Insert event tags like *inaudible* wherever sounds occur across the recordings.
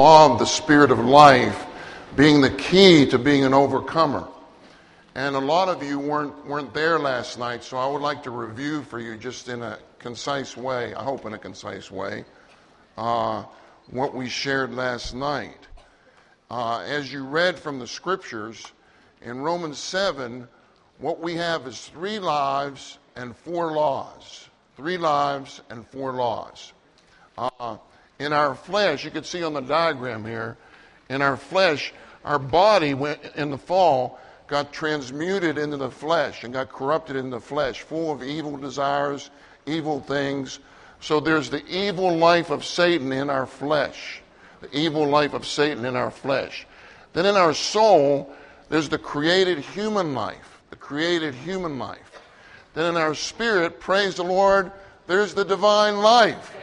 of the spirit of life being the key to being an overcomer. And a lot of you weren't, weren't there last night, so I would like to review for you just in a concise way, I hope in a concise way, uh, what we shared last night. Uh, as you read from the scriptures, in Romans 7, what we have is three lives and four laws. Three lives and four laws. Uh, in our flesh, you can see on the diagram here, in our flesh, our body went in the fall got transmuted into the flesh and got corrupted in the flesh, full of evil desires, evil things. So there's the evil life of Satan in our flesh, the evil life of Satan in our flesh. Then in our soul, there's the created human life, the created human life. Then in our spirit, praise the Lord, there's the divine life.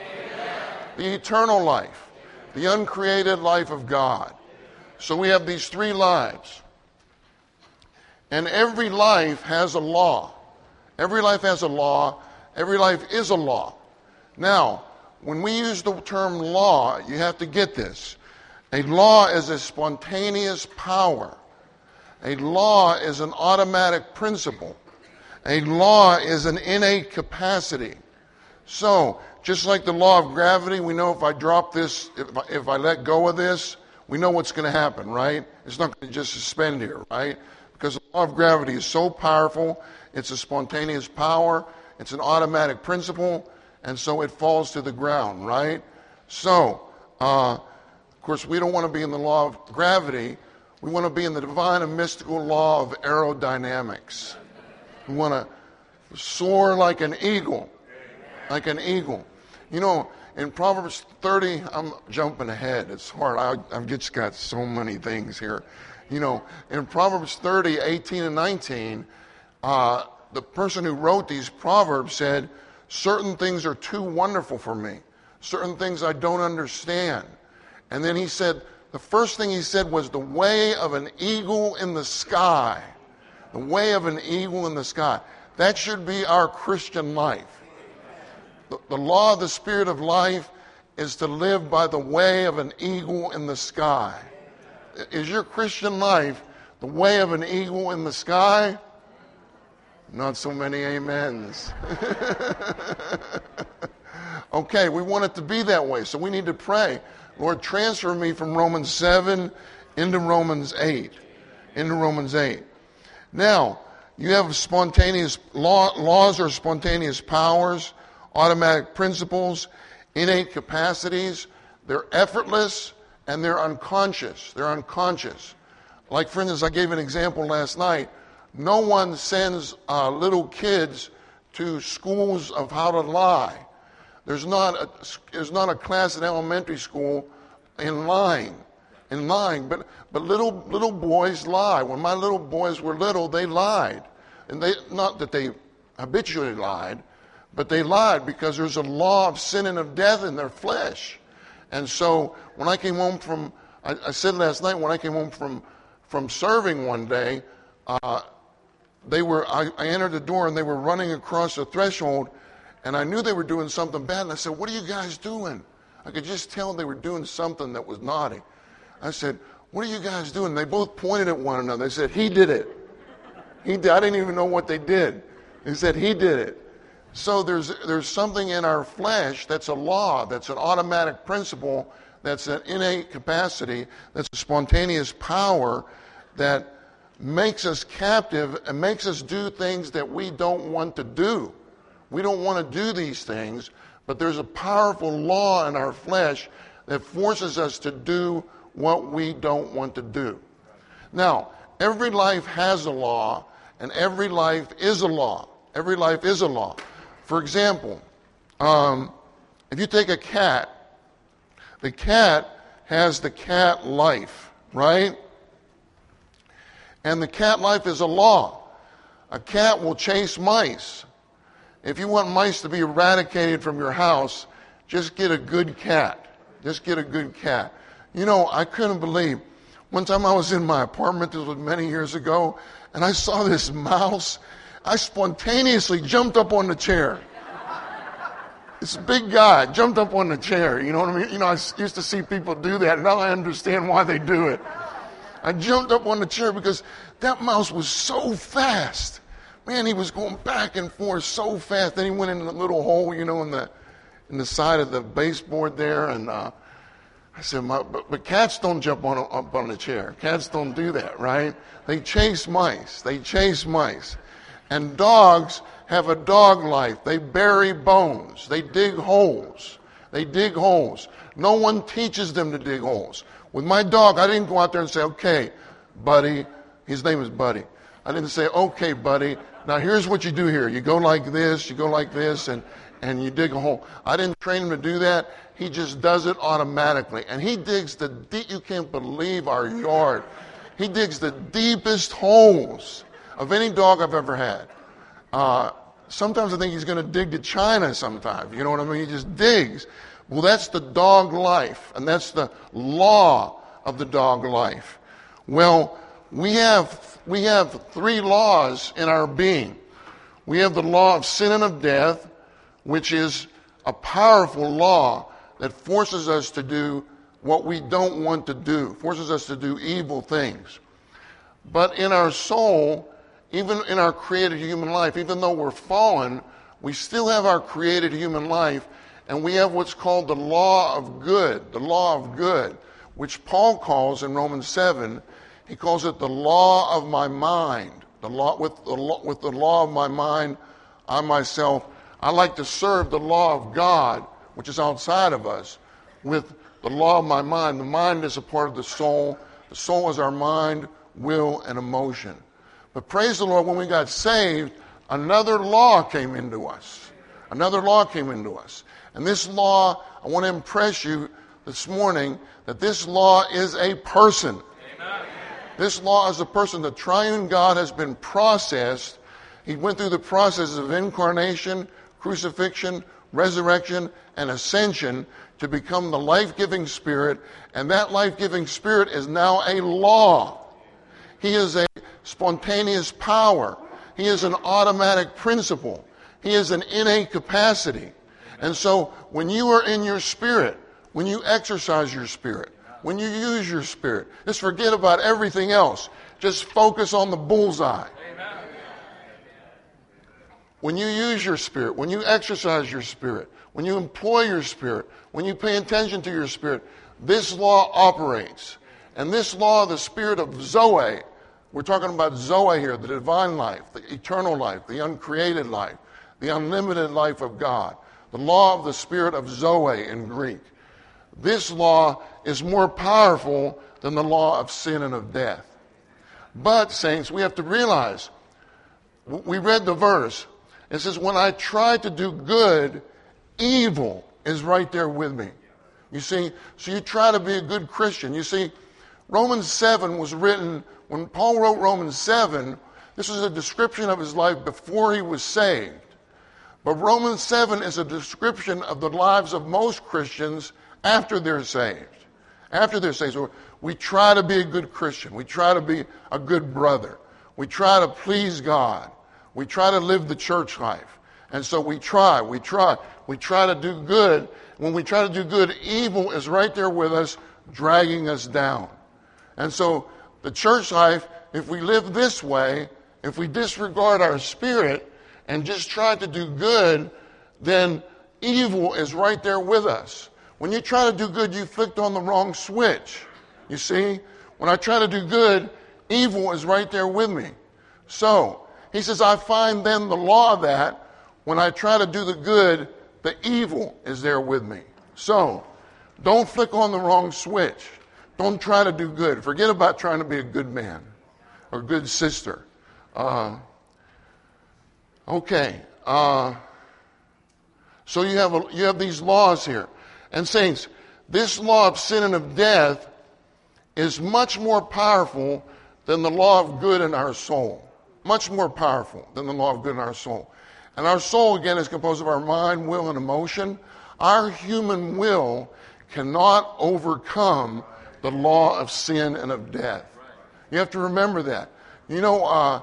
The eternal life, the uncreated life of God. So we have these three lives. And every life has a law. Every life has a law. Every life is a law. Now, when we use the term law, you have to get this. A law is a spontaneous power. A law is an automatic principle. A law is an innate capacity. So, just like the law of gravity, we know if I drop this, if I, if I let go of this, we know what's going to happen, right? It's not going to just suspend here, right? because the law of gravity is so powerful. It's a spontaneous power, it's an automatic principle, and so it falls to the ground, right? So, uh, of course, we don't want to be in the law of gravity. We want to be in the divine and mystical law of aerodynamics. We want to soar like an eagle, like an eagle. You know, in Proverbs 30, I'm jumping ahead. It's hard. I, I've just got so many things here. You know, in Proverbs 30, 18, and 19, uh, the person who wrote these Proverbs said, Certain things are too wonderful for me, certain things I don't understand. And then he said, the first thing he said was the way of an eagle in the sky. The way of an eagle in the sky. That should be our Christian life. The, law of the Spirit of life is to live by the way of an eagle in the sky. Is your Christian life the way of an eagle in the sky? Not so many amens. *laughs* okay, we want it to be that way, so we need to pray. Lord, transfer me from Romans 7 into Romans 8. Into Romans 8. Now, you have spontaneous law, laws or spontaneous powers, automatic principles, innate capacities. They're effortless and they're unconscious. They're unconscious. Like, for instance, I gave an example last night. No one sends uh, little kids to schools of how to lie. There's not a, there's not a class in elementary school in lying, in lying. But, but little, little boys lie. When my little boys were little, they lied. And they, not that they habitually lied, but they lied because there's a law of sin and of death in their flesh. And so when I came home from, I, I said last night, when I came home from, from serving one day, uh, they were, I, I entered the door and they were running across the threshold and I knew they were doing something bad. And I said, What are you guys doing? I could just tell they were doing something that was naughty. I said, What are you guys doing? They both pointed at one another. They said, He did it. He did. I didn't even know what they did. They said, He did it. So there's, there's something in our flesh that's a law, that's an automatic principle, that's an innate capacity, that's a spontaneous power that makes us captive and makes us do things that we don't want to do. We don't want to do these things, but there's a powerful law in our flesh that forces us to do what we don't want to do. Now, every life has a law, and every life is a law. Every life is a law. For example, um, if you take a cat, the cat has the cat life, right? And the cat life is a law. A cat will chase mice. If you want mice to be eradicated from your house, just get a good cat. Just get a good cat. You know, I couldn't believe. One time I was in my apartment, this was many years ago, and I saw this mouse I spontaneously jumped up on the chair. This big guy jumped up on the chair. You know what I mean? You know, I used to see people do that. Now I understand why they do it. I jumped up on the chair because that mouse was so fast. Man, he was going back and forth so fast. Then he went in a little hole, you know, in the in the side of the baseboard there, and uh, I said, but, but, cats don't jump on up on the chair. Cats don't do that, right? They chase mice. They chase mice, and dogs have a dog life. They bury bones. They dig holes. They dig holes. No one teaches them to dig holes. With my dog, I didn't go out there and say, okay, buddy. His name is Buddy. I didn't say, okay, buddy. Now here's what you do here. You go like this, you go like this, and, and you dig a hole. I didn't train him to do that. He just does it automatically. And he digs the deep, you can't believe our yard. He digs the deepest holes of any dog I've ever had. Uh, sometimes I think he's going to dig to China sometimes. You know what I mean? He just digs. Well, that's the dog life, and that's the law of the dog life. Well, we have, we have three laws in our being. We have the law of sin and of death, which is a powerful law that forces us to do what we don't want to do, forces us to do evil things. But in our soul, even in our created human life, even though we're fallen, we still have our created human life, and we have what's called the law of good, the law of good, which Paul calls in Romans 7, he calls it the law of my mind. The law, with, the law, with the law of my mind, I myself, I like to serve the law of God, which is outside of us, with the law of my mind. The mind is a part of the soul. The soul is our mind, will, and emotion. But praise the Lord, when we got saved, another law came into us. Another law came into us. And this law, I want to impress you this morning that this law is a person. Amen. This law is a person. The triune God has been processed. He went through the process of incarnation, crucifixion, resurrection, and ascension to become the life giving Spirit. And that life giving Spirit is now a law. He is a spontaneous power. He is an automatic principle. He is an innate capacity. And so when you are in your spirit, when you exercise your spirit, when you use your spirit, just forget about everything else. Just focus on the bullseye. When you use your spirit, when you exercise your spirit, when you employ your spirit, when you pay attention to your spirit, this law operates. And this law, the spirit of Zoe, we're talking about Zoe here, the divine life, the eternal life, the uncreated life, the unlimited life of God. The law of the spirit of Zoe in Greek. This law is more powerful than the law of sin and of death. But, saints, we have to realize we read the verse. It says, When I try to do good, evil is right there with me. You see, so you try to be a good Christian. You see, Romans 7 was written when Paul wrote Romans 7, this was a description of his life before he was saved. But Romans 7 is a description of the lives of most Christians after they're saved. After they're saved. So we try to be a good Christian. We try to be a good brother. We try to please God. We try to live the church life. And so we try, we try, we try to do good. When we try to do good, evil is right there with us, dragging us down. And so the church life, if we live this way, if we disregard our spirit and just try to do good, then evil is right there with us. When you try to do good, you flicked on the wrong switch. You see? When I try to do good, evil is right there with me. So, he says, I find then the law that when I try to do the good, the evil is there with me. So, don't flick on the wrong switch. Don't try to do good. Forget about trying to be a good man or good sister. Uh, okay. Uh, so you have, a, you have these laws here. And, saints, this law of sin and of death is much more powerful than the law of good in our soul. Much more powerful than the law of good in our soul. And our soul, again, is composed of our mind, will, and emotion. Our human will cannot overcome the law of sin and of death. You have to remember that. You know, uh,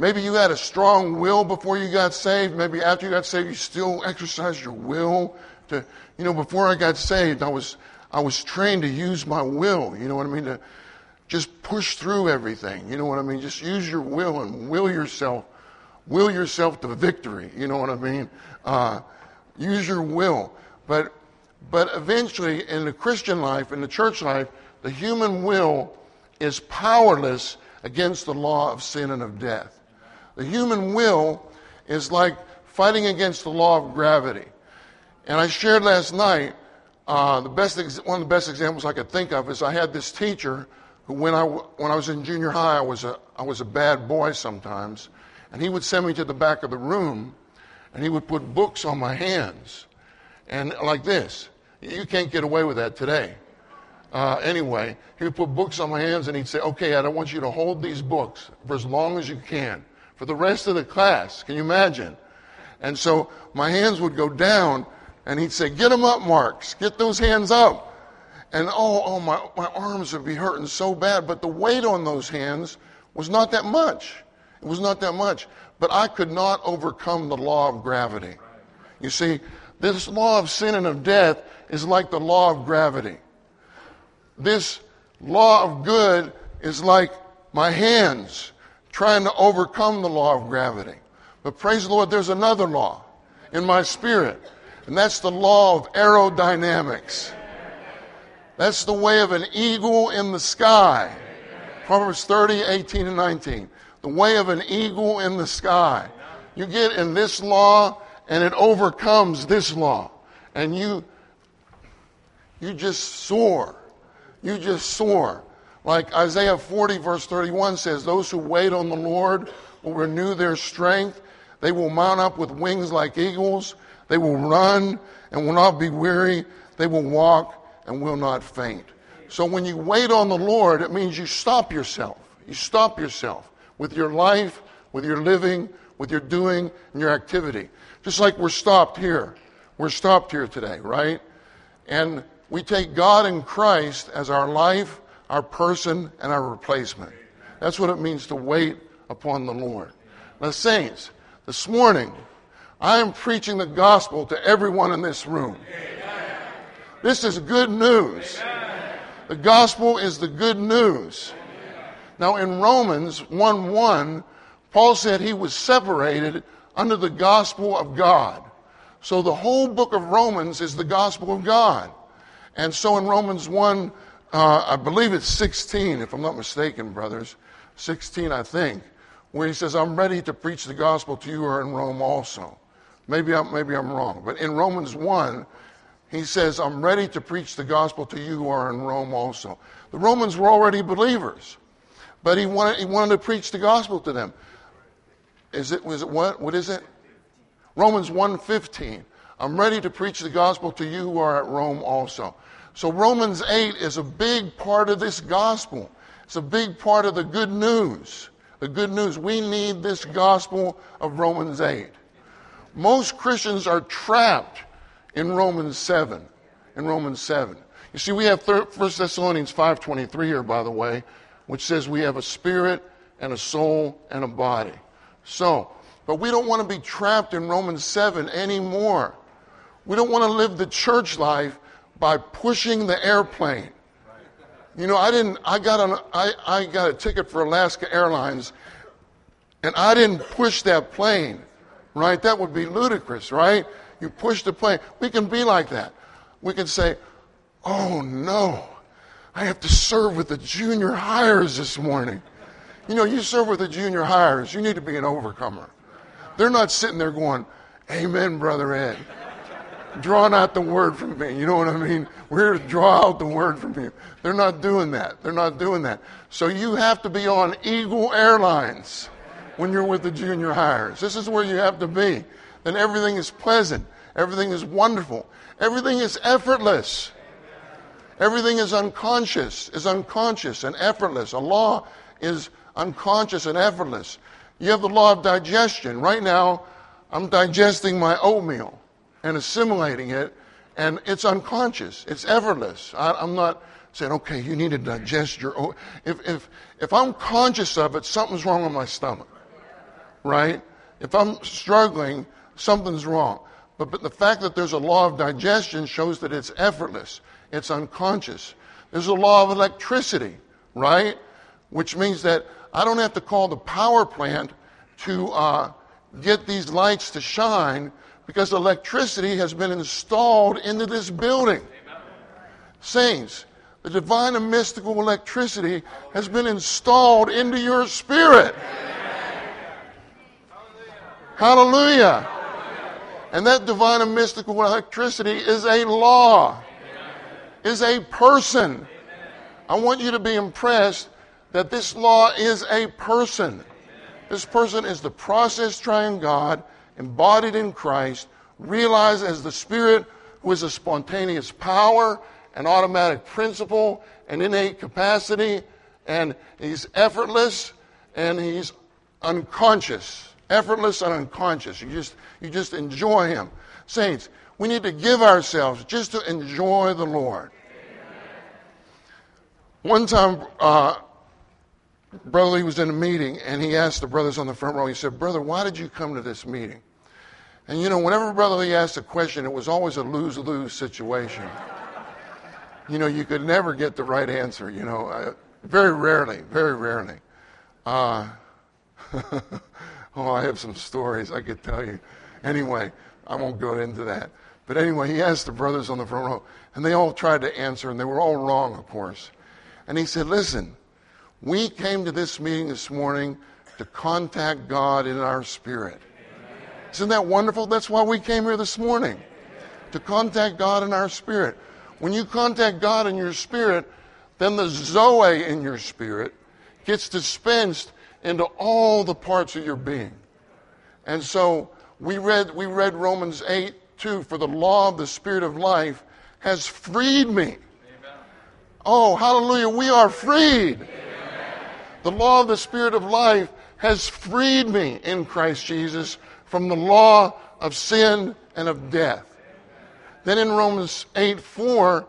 Maybe you had a strong will before you got saved. Maybe after you got saved, you still exercised your will to, you know, before I got saved, I was, I was trained to use my will. You know what I mean? To just push through everything. You know what I mean? Just use your will and will yourself, will yourself to victory. You know what I mean? Uh, use your will. But, but eventually in the Christian life, in the church life, the human will is powerless against the law of sin and of death. The human will is like fighting against the law of gravity. And I shared last night, uh, the best ex- one of the best examples I could think of is I had this teacher who, when I, when I was in junior high, I was, a, I was a bad boy sometimes. And he would send me to the back of the room and he would put books on my hands. And like this. You can't get away with that today. Uh, anyway, he would put books on my hands and he'd say, Okay, I don't want you to hold these books for as long as you can for the rest of the class. Can you imagine? And so my hands would go down and he'd say, Get them up, Marks. Get those hands up. And oh, oh my, my arms would be hurting so bad. But the weight on those hands was not that much. It was not that much. But I could not overcome the law of gravity. You see, this law of sin and of death is like the law of gravity this law of good is like my hands trying to overcome the law of gravity. But praise the Lord, there's another law in my spirit, and that's the law of aerodynamics. That's the way of an eagle in the sky. Proverbs 30, 18, and 19. The way of an eagle in the sky. You get in this law, and it overcomes this law. And you, you just soar you just soar. Like Isaiah 40, verse 31 says, Those who wait on the Lord will renew their strength. They will mount up with wings like eagles. They will run and will not be weary. They will walk and will not faint. So when you wait on the Lord, it means you stop yourself. You stop yourself with your life, with your living, with your doing, and your activity. Just like we're stopped here. We're stopped here today, right? And we take God and Christ as our life, our person, and our replacement. That's what it means to wait upon the Lord. Now, saints, this morning, I am preaching the gospel to everyone in this room. This is good news. The gospel is the good news. Now, in Romans 1 1, Paul said he was separated under the gospel of God. So the whole book of Romans is the gospel of God. And so in Romans 1, uh, I believe it's 16, if I'm not mistaken, brothers, 16, I think, where he says, I'm ready to preach the gospel to you who are in Rome also. Maybe I'm, maybe I'm wrong. But in Romans 1, he says, I'm ready to preach the gospel to you who are in Rome also. The Romans were already believers, but he wanted, he wanted to preach the gospel to them. Is it, was it what? What is it? Romans 1.15. I'm ready to preach the gospel to you who are at Rome also. So Romans 8 is a big part of this gospel. It's a big part of the good news. The good news. We need this gospel of Romans 8. Most Christians are trapped in Romans 7. In Romans 7. You see, we have 1 Thessalonians 5.23 here, by the way, which says we have a spirit and a soul and a body. So, but we don't want to be trapped in Romans 7 anymore. We don't want to live the church life by pushing the airplane. You know, I didn't, I got, on, I, I got a ticket for Alaska Airlines and I didn't push that plane, right? That would be ludicrous, right? You push the plane. We can be like that. We can say, oh no, I have to serve with the junior highers this morning. You know, you serve with the junior highers, you need to be an overcomer. They're not sitting there going, Amen, Brother Ed drawing out the word from me. You know what I mean? We're here to draw out the word from you. They're not doing that. They're not doing that. So you have to be on Eagle Airlines when you're with the junior highers. This is where you have to be. Then everything is pleasant. Everything is wonderful. Everything is effortless. Everything is unconscious, is unconscious and effortless. A law is unconscious and effortless. You have the law of digestion. Right now, I'm digesting my oatmeal and assimilating it, and it's unconscious. It's effortless. I, am not saying, okay, you need to digest your. If, if, if I'm conscious of it, something's wrong with my stomach. right? If I'm struggling, something's wrong. But, but the fact that there's a law of digestion shows that it's effortless, it's unconscious. There's a law of electricity, right? Which means that I don't have to call the power plant to uh, get these lights to shine because electricity has been installed into this building. Amen. Saints, the divine and mystical electricity has been installed into your spirit. Hallelujah. And that divine and mystical electricity is a law, is a person. I want you to be impressed that this law is a person. This person is the process Triune God, embodied in Christ, realized as the Spirit who is a spontaneous power, an automatic principle, an innate capacity, and he's effortless and he's unconscious effortless and unconscious. You just, you just enjoy Him. Saints, we need to give ourselves just to enjoy the Lord. One time, uh, Brother Lee was in a meeting and he asked the brothers on the front row, he said, Brother, why did you come to this meeting? And you know, whenever Brother Lee asked a question, it was always a lose lose situation. you know, you could never get the right answer, you know, uh, very rarely, very rarely. Uh, *laughs* Oh, I have some stories I could tell you. Anyway, I won't go into that. But anyway, he asked the brothers on the front row, and they all tried to answer, and they were all wrong, of course. And he said, Listen, we came to this meeting this morning to contact God in our spirit. Isn't that wonderful? That's why we came here this morning, to contact God in our spirit. When you contact God in your spirit, then the Zoe in your spirit gets dispensed into all the parts of your being. And so we read, we read Romans 8 2 for the law of the Spirit of life has freed me. Amen. Oh, hallelujah, we are freed. Amen. The law of the Spirit of life has freed me in Christ Jesus from the law of sin and of death. Then in Romans 8 4,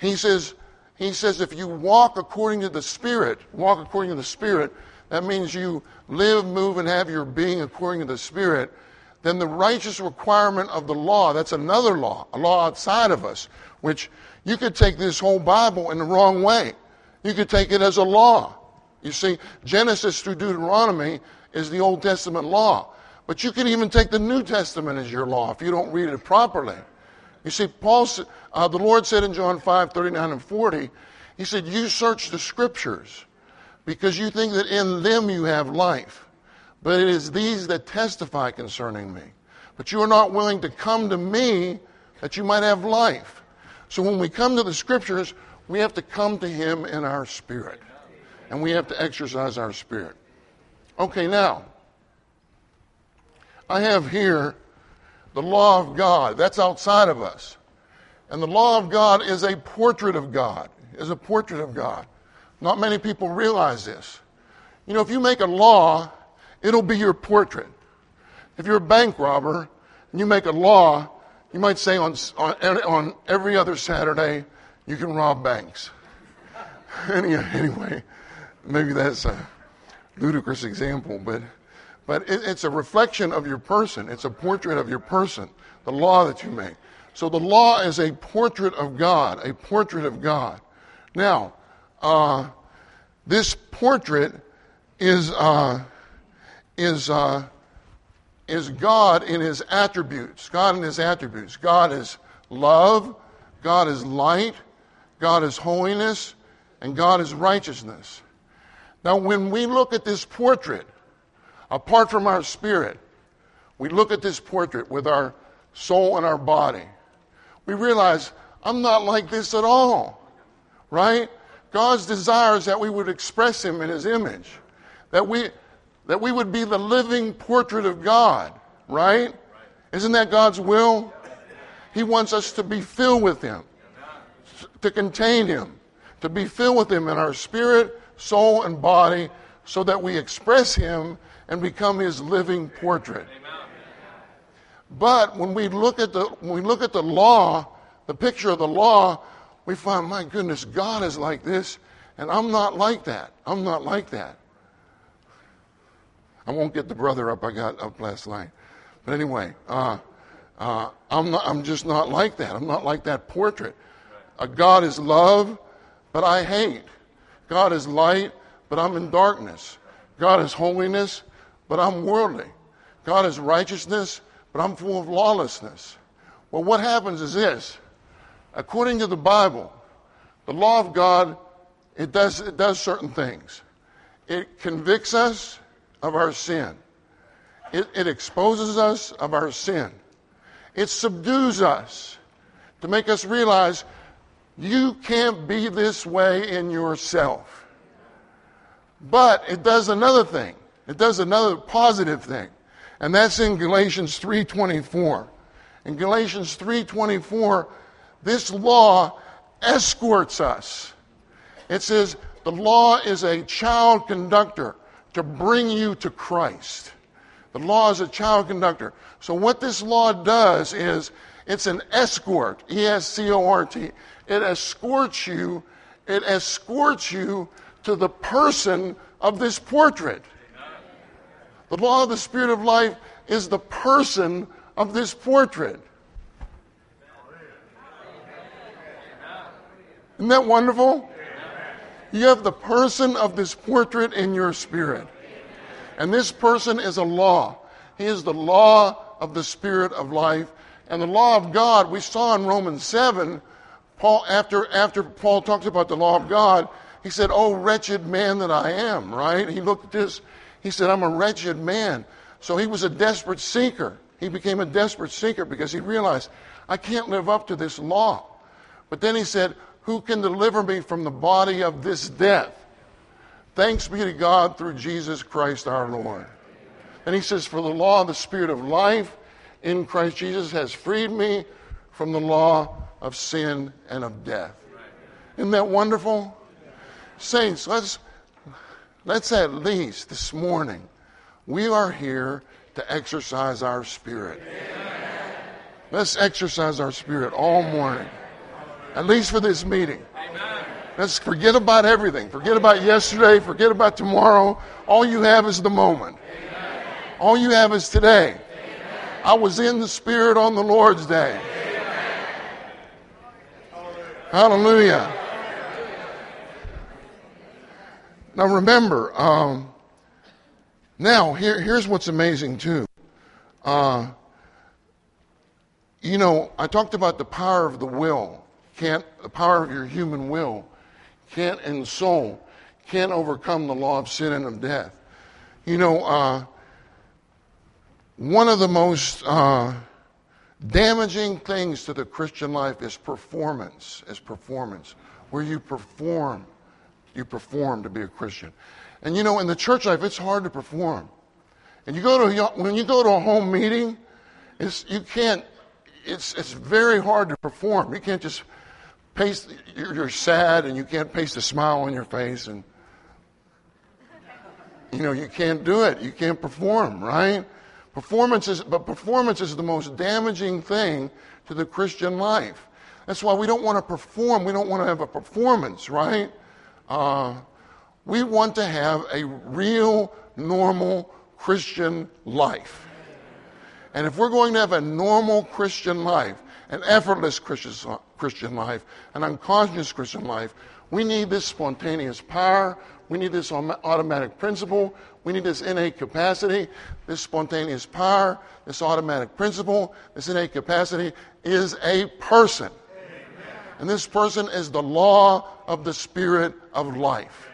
he says, he says, if you walk according to the Spirit, walk according to the Spirit, that means you live, move, and have your being according to the Spirit. Then the righteous requirement of the law, that's another law, a law outside of us, which you could take this whole Bible in the wrong way. You could take it as a law. You see, Genesis through Deuteronomy is the Old Testament law. But you can even take the New Testament as your law if you don't read it properly. You see, Paul, uh, the Lord said in John 5, 39 and 40, He said, You search the scriptures because you think that in them you have life. But it is these that testify concerning me. But you are not willing to come to me that you might have life. So when we come to the scriptures, we have to come to him in our spirit. And we have to exercise our spirit. Okay, now, I have here the law of God. That's outside of us. And the law of God is a portrait of God, is a portrait of God. Not many people realize this. You know, if you make a law, it'll be your portrait. If you're a bank robber and you make a law, you might say on, on, on every other Saturday, you can rob banks. *laughs* Anyway, maybe that's a ludicrous example, but, but it, it's a reflection of your person. It's a portrait of your person, the law that you make. So the law is a portrait of God, a portrait of God. Now, uh, this portrait is, uh, is, uh, is God in his attributes. God in his attributes. God is love, God is light, God is holiness, and God is righteousness. Now, when we look at this portrait, apart from our spirit, we look at this portrait with our soul and our body. We realize, I'm not like this at all, right? God's desire is that we would express Him in His image, that we, that we would be the living portrait of God, right? Isn't that God's will? He wants us to be filled with Him, to contain Him, to be filled with Him in our spirit, soul, and body, so that we express Him and become His living portrait. But when we look at the when we look at the law, the picture of the law, we find, my goodness, God is like this, and I'm not like that. I'm not like that. I won't get the brother up I got up last night. But anyway, uh, uh, I'm, not, I'm just not like that. I'm not like that portrait. Uh, God is love, but I hate. God is light, but I'm in darkness. God is holiness, but I'm worldly. God is righteousness, but I'm full of lawlessness. Well, what happens is this. According to the Bible, the law of God, it does, it does certain things. It convicts us of our sin. It, it exposes us of our sin. It subdues us to make us realize you can't be this way in yourself. But it does another thing. It does another positive thing. And that's in Galatians 3:24. In Galatians 3:24, this law escorts us. It says the law is a child conductor to bring you to Christ. The law is a child conductor. So what this law does is it's an escort, E S C O R T. It escorts you, it escorts you to the person of this portrait. The law of the Spirit of life is the person of this portrait. Isn't that wonderful? You have the person of this portrait in your spirit. And this person is a law. He is the law of the Spirit of life. And the law of God, we saw in Romans 7, Paul, after, after Paul talks about the law of God, he said, Oh, wretched man that I am, right? He looked at this, he said, I'm a wretched man. So he was a desperate seeker. He became a desperate seeker because he realized, I can't live up to this law. But then he said, Who can deliver me from the body of this death? Thanks be to God through Jesus Christ our Lord. And he says, For the law of the Spirit of life in Christ Jesus has freed me from the law of sin and of death. Isn't that wonderful? Saints, let's, let's at least this morning, we are here to exercise our spirit. Let's exercise our spirit all morning, at least for this meeting. Let's forget about everything. Forget about yesterday. Forget about tomorrow. All you have is the moment. All you have is today. I was in the Spirit on the Lord's day. Hallelujah. Now remember, um, now here, here's what's amazing too. Uh, you know, I talked about the power of the will. Can't the power of your human will can't and soul can't overcome the law of sin and of death. You know, uh, one of the most uh, damaging things to the Christian life is performance. Is performance, where you perform, you perform to be a Christian. And you know, in the church life, it's hard to perform. And you go to when you go to a home meeting, it's you can't. It's it's very hard to perform. You can't just paste, you're, you're sad and you can't paste a smile on your face and, you know, you can't do it. You can't perform, right? Performance is, but performance is the most damaging thing to the Christian life. That's why we don't want to perform. We don't want to have a performance, right? Uh, we want to have a real, normal Christian life. And if we're going to have a normal Christian life, an effortless Christian, Christian life, an unconscious Christian life. We need this spontaneous power. We need this automatic principle. We need this innate capacity. This spontaneous power, this automatic principle, this innate capacity is a person. And this person is the law of the Spirit of life.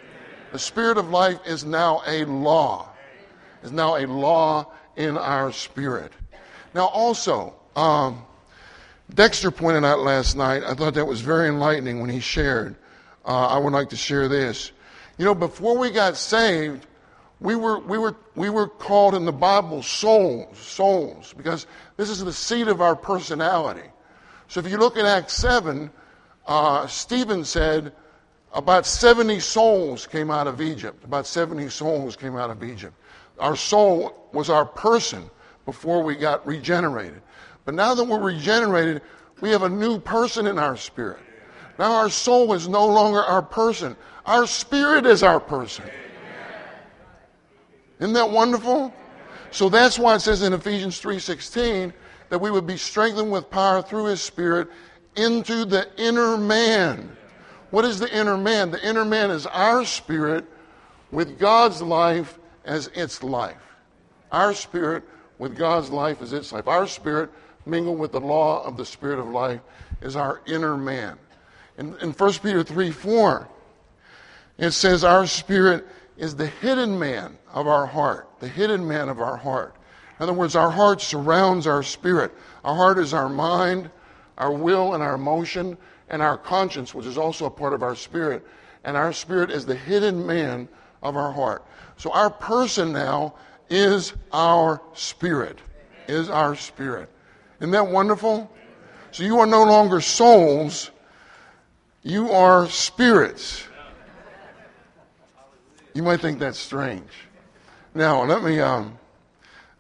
The Spirit of life is now a law, is now a law in our spirit. Now, also, um, Dexter pointed out last night, I thought that was very enlightening when he shared. Uh, I would like to share this. You know, before we got saved, we were, we were, we were called in the Bible souls, souls, because this is the seat of our personality. So if you look at Acts 7, uh, Stephen said about 70 souls came out of Egypt. About 70 souls came out of Egypt. Our soul was our person before we got regenerated. But now that we're regenerated, we have a new person in our spirit. Now our soul is no longer our person. Our spirit is our person. Isn't that wonderful? So that's why it says in Ephesians 3:16 that we would be strengthened with power through his spirit into the inner man. What is the inner man? The inner man is our spirit with God's life as its life. Our spirit with God's life as its life. Our spirit mingled with the law of the spirit of life is our inner man. In, in 1 Peter 3 4, it says, Our spirit is the hidden man of our heart, the hidden man of our heart. In other words, our heart surrounds our spirit. Our heart is our mind, our will, and our emotion, and our conscience, which is also a part of our spirit. And our spirit is the hidden man of our heart. So our person now is our spirit. Is our spirit. Isn't that wonderful? So you are no longer souls, you are spirits. You might think that's strange. Now, let me. Um,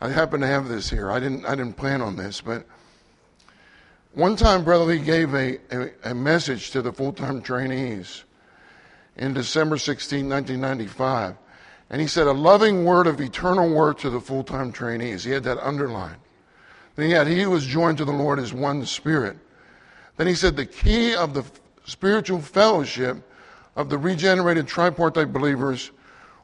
I happen to have this here. I didn't. I didn't plan on this, but one time, Brother Lee gave a, a, a message to the full-time trainees in December 16, 1995, and he said a loving word of eternal word to the full-time trainees. He had that underlined. Then he had he was joined to the Lord as one spirit. Then he said the key of the spiritual fellowship of the regenerated tripartite believers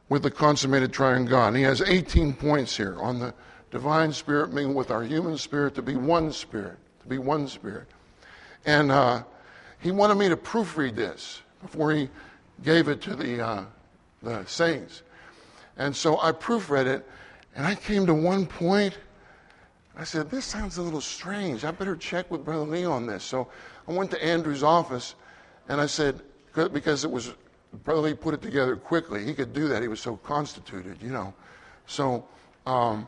with the consummated triune God. And he has 18 points here on the divine spirit mingled with our human spirit to be one spirit, to be one spirit. And uh, he wanted me to proofread this before he gave it to the, uh, the saints. And so I proofread it, and I came to one point. I said, This sounds a little strange. I better check with Brother Lee on this. So I went to Andrew's office, and I said, because it was Brother Lee put it together quickly. He could do that. He was so constituted, you know. So um,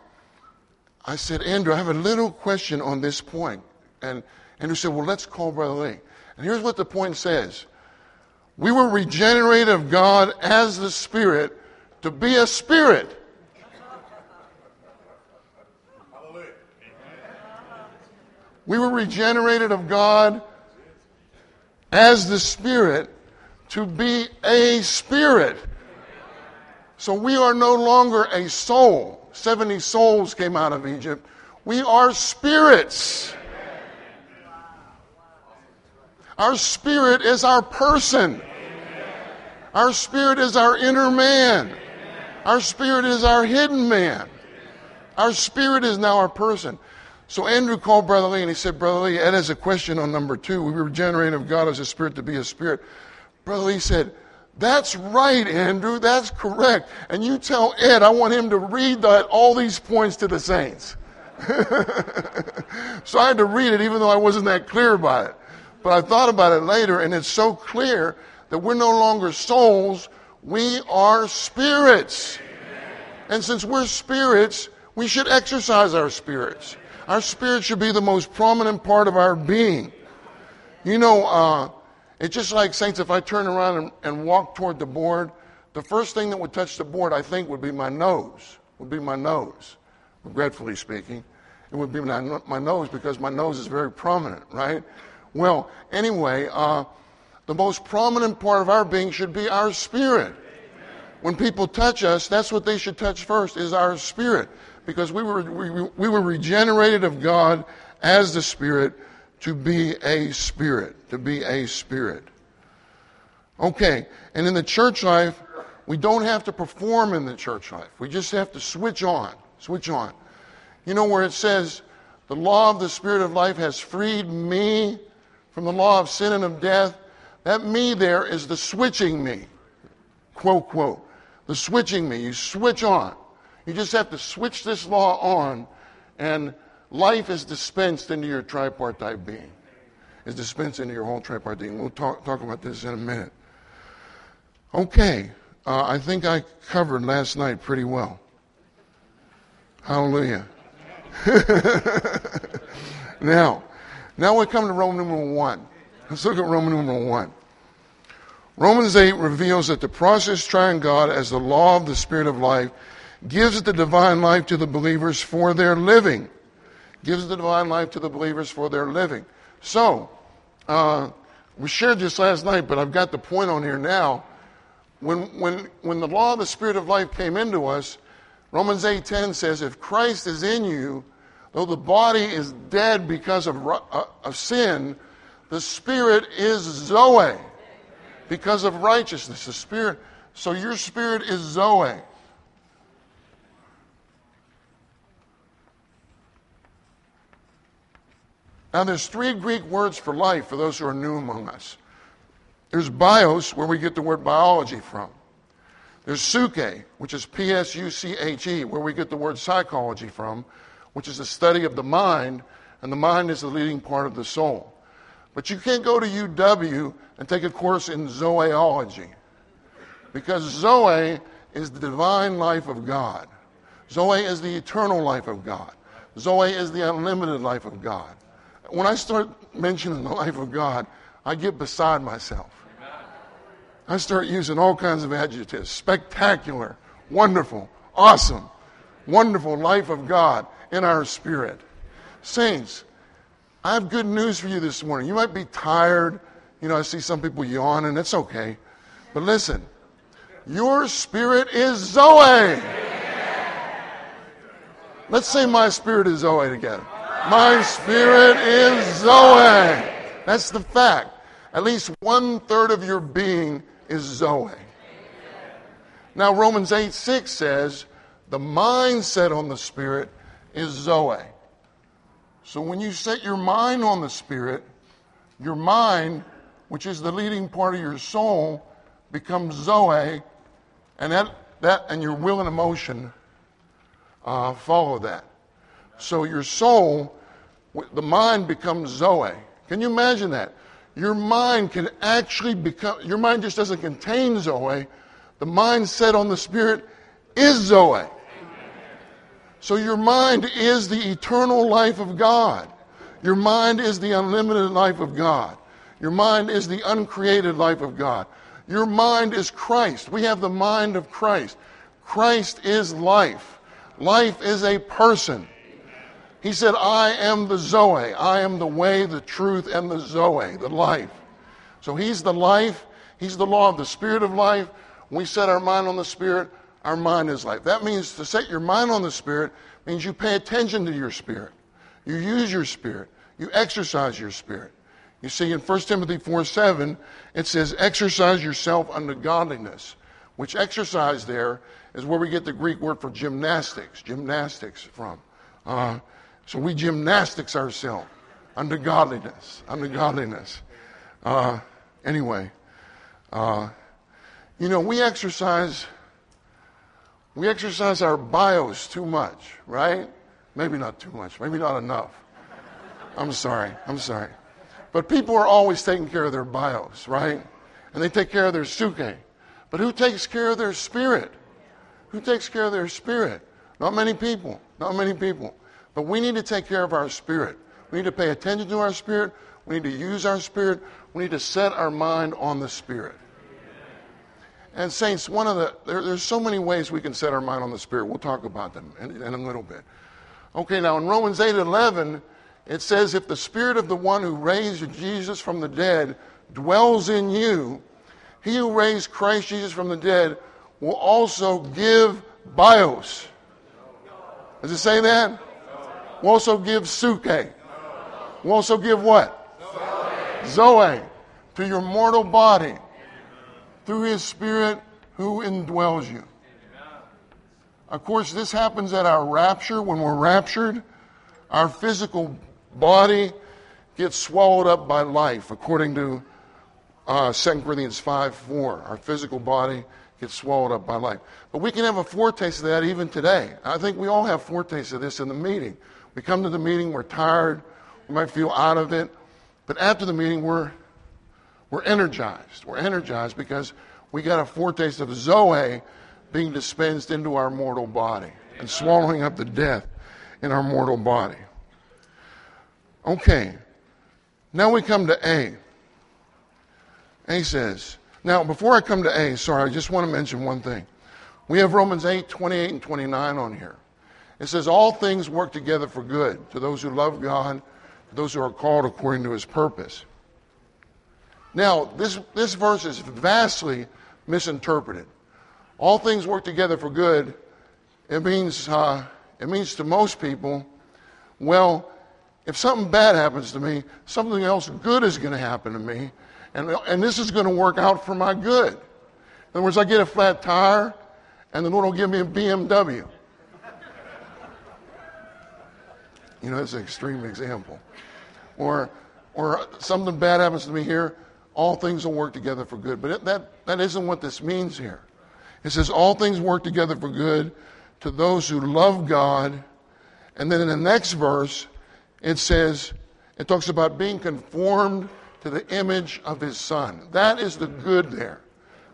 I said, Andrew, I have a little question on this point. And Andrew said, Well, let's call Brother Lee. And here's what the point says We were regenerated of God as the Spirit to be a spirit. We were regenerated of God as the Spirit to be a spirit. So we are no longer a soul. 70 souls came out of Egypt. We are spirits. Our spirit is our person. Our spirit is our inner man. Our spirit is our hidden man. Our spirit is now our person. So Andrew called Brother Lee and he said, Brother Lee, Ed has a question on number two. We were generated of God as a spirit to be a spirit. Brother Lee said, That's right, Andrew. That's correct. And you tell Ed I want him to read that, all these points to the saints. *laughs* so I had to read it even though I wasn't that clear about it. But I thought about it later, and it's so clear that we're no longer souls, we are spirits. And since we're spirits, we should exercise our spirits. Our spirit should be the most prominent part of our being. You know, uh, it's just like, Saints, if I turn around and, and walk toward the board, the first thing that would touch the board, I think, would be my nose. Would be my nose, regretfully speaking. It would be my, my nose because my nose is very prominent, right? Well, anyway, uh, the most prominent part of our being should be our spirit. When people touch us, that's what they should touch first, is our spirit. Because we were, we, we were regenerated of God as the Spirit to be a spirit, to be a spirit. Okay, and in the church life, we don't have to perform in the church life. We just have to switch on, switch on. You know where it says, the law of the Spirit of life has freed me from the law of sin and of death. That me there is the switching me. Quote, quote. The switching me. You switch on. You just have to switch this law on and life is dispensed into your tripartite being. Is dispensed into your whole tripartite being. We'll talk, talk about this in a minute. Okay, uh, I think I covered last night pretty well. Hallelujah. *laughs* now, now we come to Roman numeral 1. Let's look at Roman numeral 1. Romans 8 reveals that the process Triune God as the law of the Spirit of life gives the divine life to the believers for their living gives the divine life to the believers for their living. So, uh, we shared this last night, but I've got the point on here now. When, when, when the law of the Spirit of life came into us, Romans 8:10 says, "If Christ is in you, though the body is dead because of, uh, of sin, the spirit is Zoe because of righteousness." The spirit, so your spirit is Zoe. Now, there's three Greek words for life for those who are new among us. There's bios, where we get the word biology from. There's psuche, which is P S U C H E, where we get the word psychology from, which is the study of the mind, and the mind is the leading part of the soul. But you can't go to UW and take a course in Zoology because Zoe is the divine life of God. Zoe is the eternal life of God. Zoe is the unlimited life of God. When I start mentioning the life of God, I get beside myself. I start using all kinds of adjectives spectacular, wonderful, awesome, wonderful life of God in our spirit. Saints, I have good news for you this morning. You might be tired. You know, I see some people yawning. It's okay. But listen, your spirit is Zoe. Let's say my spirit is Zoe together. My spirit is Zoe. That's the fact. At least one third of your being is Zoe. Now, Romans 8 6 says, the mindset on the Spirit is Zoe. So when you set your mind on the Spirit, your mind, which is the leading part of your soul, becomes Zoe, and that, that and your will and emotion uh, follow that. So your soul, the mind becomes Zoe. Can you imagine that? your mind can actually become, your mind just doesn't contain Zoe. The mind set on the Spirit is Zoe. So your mind is the eternal life of God. Your mind is the unlimited life of God. Your mind is the uncreated life of God. Your mind is Christ. We have the mind of Christ. Christ is life. Life is a person. He said, I am the Zoe. I am the way, the truth, and the Zoe, the life. So He's the life. He's the law of the Spirit of life. When we set our mind on the Spirit, our mind is life. That means to set your mind on the Spirit means you pay attention to your spirit. You use your spirit. You exercise your spirit. You see, in 1 Timothy 4 7, it says, exercise yourself unto godliness, which exercise there is where we get the Greek word for gymnastics, gymnastics from. Uh, so we gymnastics ourselves unto godliness, unto godliness. Uh, anyway, uh, you know, we exercise, we exercise our bios too much, right? Maybe not too much, maybe not enough. I'm sorry, I'm sorry. But people are always taking care of their bios, right? And they take care of their psuche. But who takes care of their spirit? Who takes care of their spirit? Not many people. Not many people. But we need to take care of our spirit. We need to pay attention to our spirit. We need to use our spirit. We need to set our mind on the spirit. And saints, one of the there, there's so many ways we can set our mind on the spirit. We'll talk about them in, in a little bit. Okay, now in Romans 8 11, it says, If the spirit of the one who raised Jesus from the dead dwells in you, he who raised Christ Jesus from the dead will also give bios. Does it say that? Will also give psuche. Will also give what? Zoe. Zoe to your mortal body through his spirit who indwells you. Of course, this happens at our rapture. When we're raptured, our physical body gets swallowed up by life, according to uh, 2 Corinthians 5 4. Our physical body gets swallowed up by life. But we can have a foretaste of that even today. I think we all have foretastes of this in the meeting. We come to the meeting, we're tired, we might feel out of it, but after the meeting, we're, we're energized. We're energized because we got a foretaste of Zoe being dispensed into our mortal body and swallowing up the death in our mortal body. Okay, now we come to A. A says, now before I come to A, sorry, I just want to mention one thing. We have Romans 8, 28 and 29 on here. It says, All things work together for good to those who love God, to those who are called according to his purpose. Now, this, this verse is vastly misinterpreted. All things work together for good it means, uh, it means to most people, well, if something bad happens to me, something else good is going to happen to me, and, and this is going to work out for my good. In other words, I get a flat tire, and the Lord will give me a BMW. You know, that's an extreme example. Or, or something bad happens to me here, all things will work together for good. But that, that isn't what this means here. It says, all things work together for good to those who love God. And then in the next verse, it says, it talks about being conformed to the image of his son. That is the good there.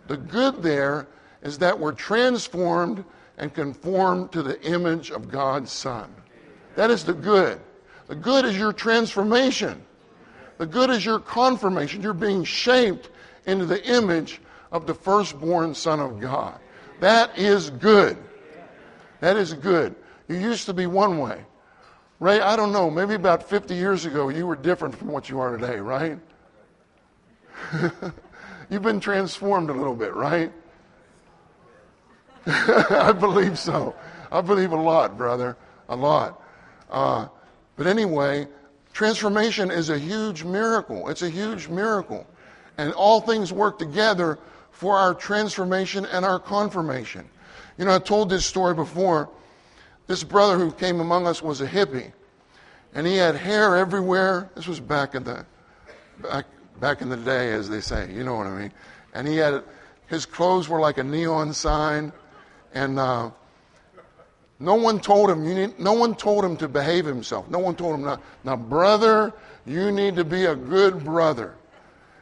The good there is that we're transformed and conformed to the image of God's son. That is the good. The good is your transformation. The good is your confirmation. You're being shaped into the image of the firstborn Son of God. That is good. That is good. You used to be one way. Ray, I don't know, maybe about 50 years ago, you were different from what you are today, right? *laughs* You've been transformed a little bit, right? *laughs* I believe so. I believe a lot, brother. A lot. Uh, but anyway, transformation is a huge miracle. It's a huge miracle. And all things work together for our transformation and our confirmation. You know, I told this story before. This brother who came among us was a hippie, and he had hair everywhere. This was back in the back back in the day, as they say. You know what I mean? And he had his clothes were like a neon sign, and uh, no one told him. You need, no one told him to behave himself. No one told him now, now, brother, you need to be a good brother.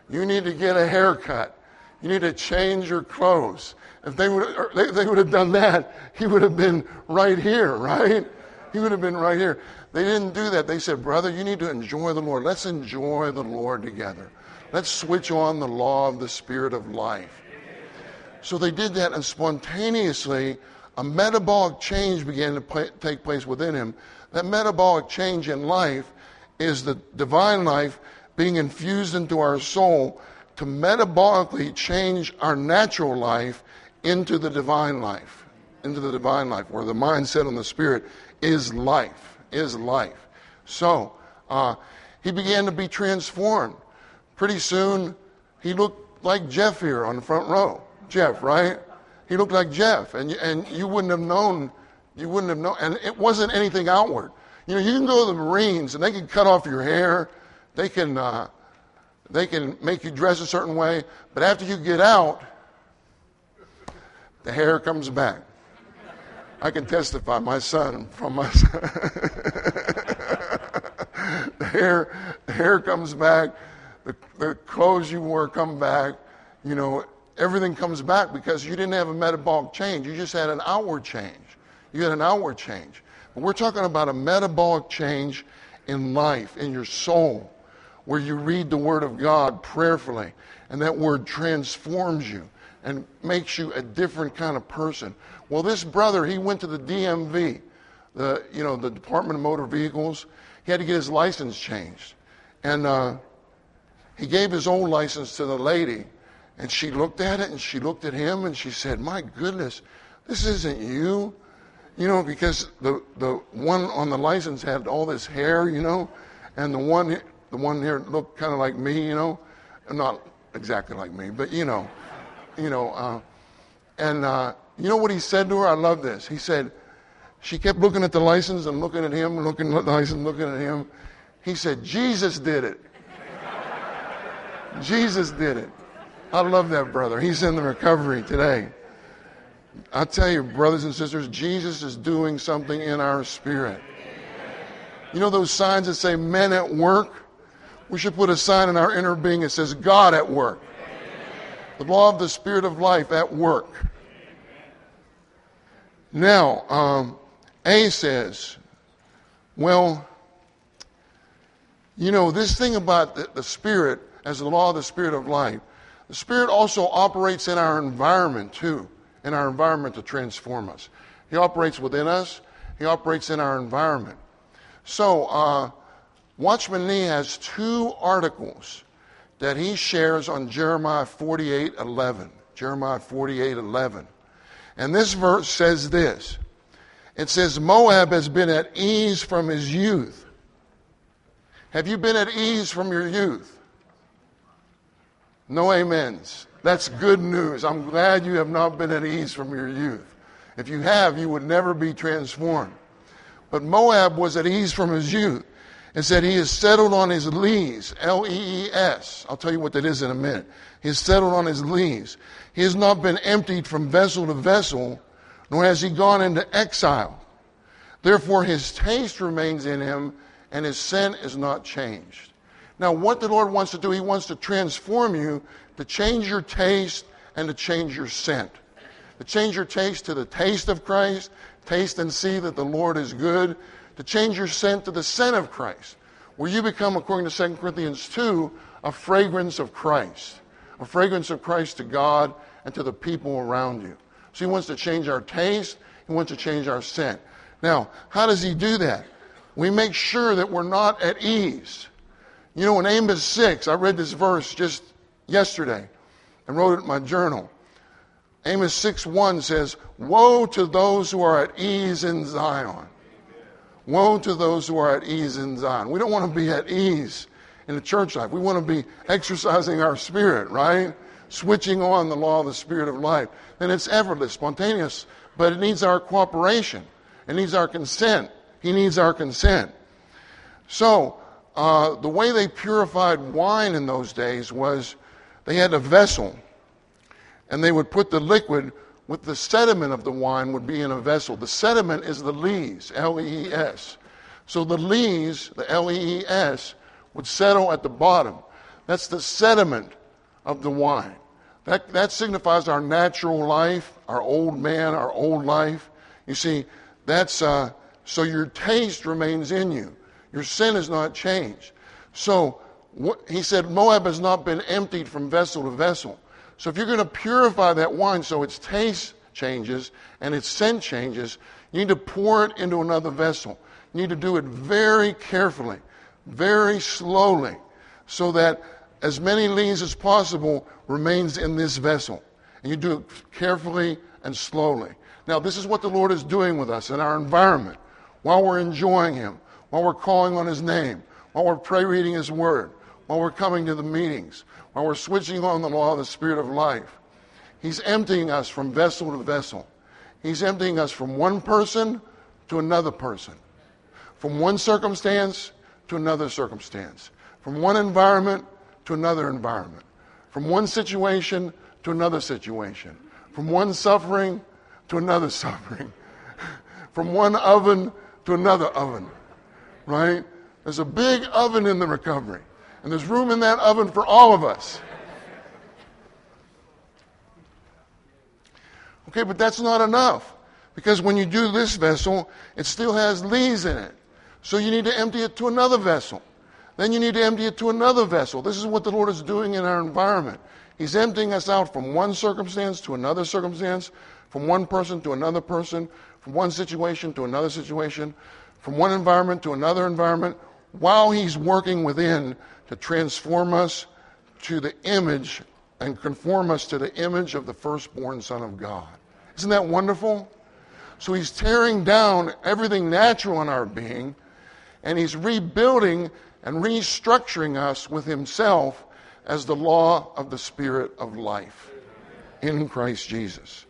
You need to get a haircut. You need to change your clothes. If they would, er, they, they would have done that, he would have been right here, right? He would have been right here. They didn't do that. They said, Brother, you need to enjoy the Lord. Let's enjoy the Lord together. Let's switch on the law of the Spirit of life. So they did that, and spontaneously, a metabolic change began to play, take place within him. That metabolic change in life is the divine life being infused into our soul to metabolically change our natural life into the divine life, into the divine life, where the mindset on the spirit is life, is life. So uh, he began to be transformed. Pretty soon, he looked like Jeff here on the front row. Jeff, right? He looked like Jeff, and and you wouldn't have known. You wouldn't have known, and it wasn't anything outward. You know, you can go to the Marines, and they can cut off your hair. They can. Uh, they can make you dress a certain way, but after you get out, the hair comes back. I can testify, my son, from my son. *laughs* the hair, the hair comes back, the, the clothes you wore come back, you know, everything comes back because you didn't have a metabolic change. You just had an outward change. You had an outward change. But we're talking about a metabolic change in life, in your soul, where you read the Word of God prayerfully, and that Word transforms you and makes you a different kind of person. Well, this brother, he went to the DMV, the you know the Department of Motor Vehicles. He had to get his license changed, and uh, he gave his own license to the lady, and she looked at it and she looked at him and she said, "My goodness, this isn't you." You know, because the the one on the license had all this hair, you know, and the one the one here looked kind of like me, you know, not exactly like me, but you know you know, uh, and uh, you know what he said to her? I love this. He said, she kept looking at the license and looking at him, looking at the license, and looking at him. He said, Jesus did it. *laughs* Jesus did it. I love that brother. He's in the recovery today. I tell you, brothers and sisters, Jesus is doing something in our spirit. You know those signs that say men at work? We should put a sign in our inner being that says God at work the law of the Spirit of life at work. Now, um, A says, well, you know, this thing about the, the Spirit as the law of the Spirit of life, the Spirit also operates in our environment too, in our environment to transform us. He operates within us, He operates in our environment. So, uh, Watchman Nee has two articles that he shares on Jeremiah 48 11. Jeremiah 48 11. And this verse says this It says Moab has been at ease from his youth. Have you been at ease from your youth? No amens. That's good news. I'm glad you have not been at ease from your youth. If you have, you would never be transformed. But Moab was at ease from his youth. and said he is settled on his lees, L E E S. I'll tell you what that is in a minute. He is settled on his lees. He has not been emptied from vessel to vessel, nor has he gone into exile. Therefore, his taste remains in him, and his scent is not changed. Now, what the Lord wants to do, he wants to transform you to change your taste and to change your scent. To change your taste to the taste of Christ, taste and see that the Lord is good, to change your scent to the scent of Christ, where you become, according to 2 Corinthians 2, a fragrance of Christ, a fragrance of Christ to God and to the people around you. So he wants to change our taste, he wants to change our scent. Now, how does he do that? We make sure that we're not at ease. You know, in Amos 6, I read this verse just yesterday and wrote it in my journal. Amos 6 1 says, Woe to those who are at ease in Zion. Woe to those who are at ease in Zion. We don't want to be at ease in the church life. We want to be exercising our spirit, right? Switching on the law of the spirit of life. Then it's effortless, spontaneous, but it needs our cooperation. It needs our consent. He needs our consent. So, uh, the way they purified wine in those days was they had a vessel, and they would put the liquid with the sediment of the wine would be in a vessel. The sediment is the lees, L E E S. So the lees, the L E E S, would settle at the bottom. That's the sediment of the wine. That, that signifies our natural life, our old man, our old life. You see, that's uh, so your taste remains in you. Your sin has not changed. So what, he said, Moab has not been emptied from vessel to vessel. So if you're going to purify that wine so its taste changes and its scent changes, you need to pour it into another vessel. You need to do it very carefully, very slowly, so that as many lees as possible remains in this vessel. And you do it carefully and slowly. Now, this is what the Lord is doing with us in our environment while we're enjoying Him, while we're calling on His name, while we're pray reading His Word, while we're coming to the meetings, while we're switching on the law of the Spirit of life. He's emptying us from vessel to vessel. He's emptying us from one person to another person, from one circumstance to another circumstance, from one environment to another environment, from one situation to another situation, from one suffering to another *laughs* suffering, from one oven to another oven, right? There's a big oven in the recovery, and there's room in that oven for all of us. Okay, but that's not enough. Because when you do this vessel, it still has lees in it. So you need to empty it to another vessel. Then you need to empty it to another vessel. This is what the Lord is doing in our environment. He's emptying us out from one circumstance to another circumstance, from one person to another person, from one situation to another situation, from one environment to another environment, while He's working within to transform us to the image and conform us to the image of the firstborn Son of God. Isn't that wonderful? So He's tearing down everything natural in our being, and He's rebuilding and restructuring us with Himself as the law of the Spirit of life in Christ Jesus.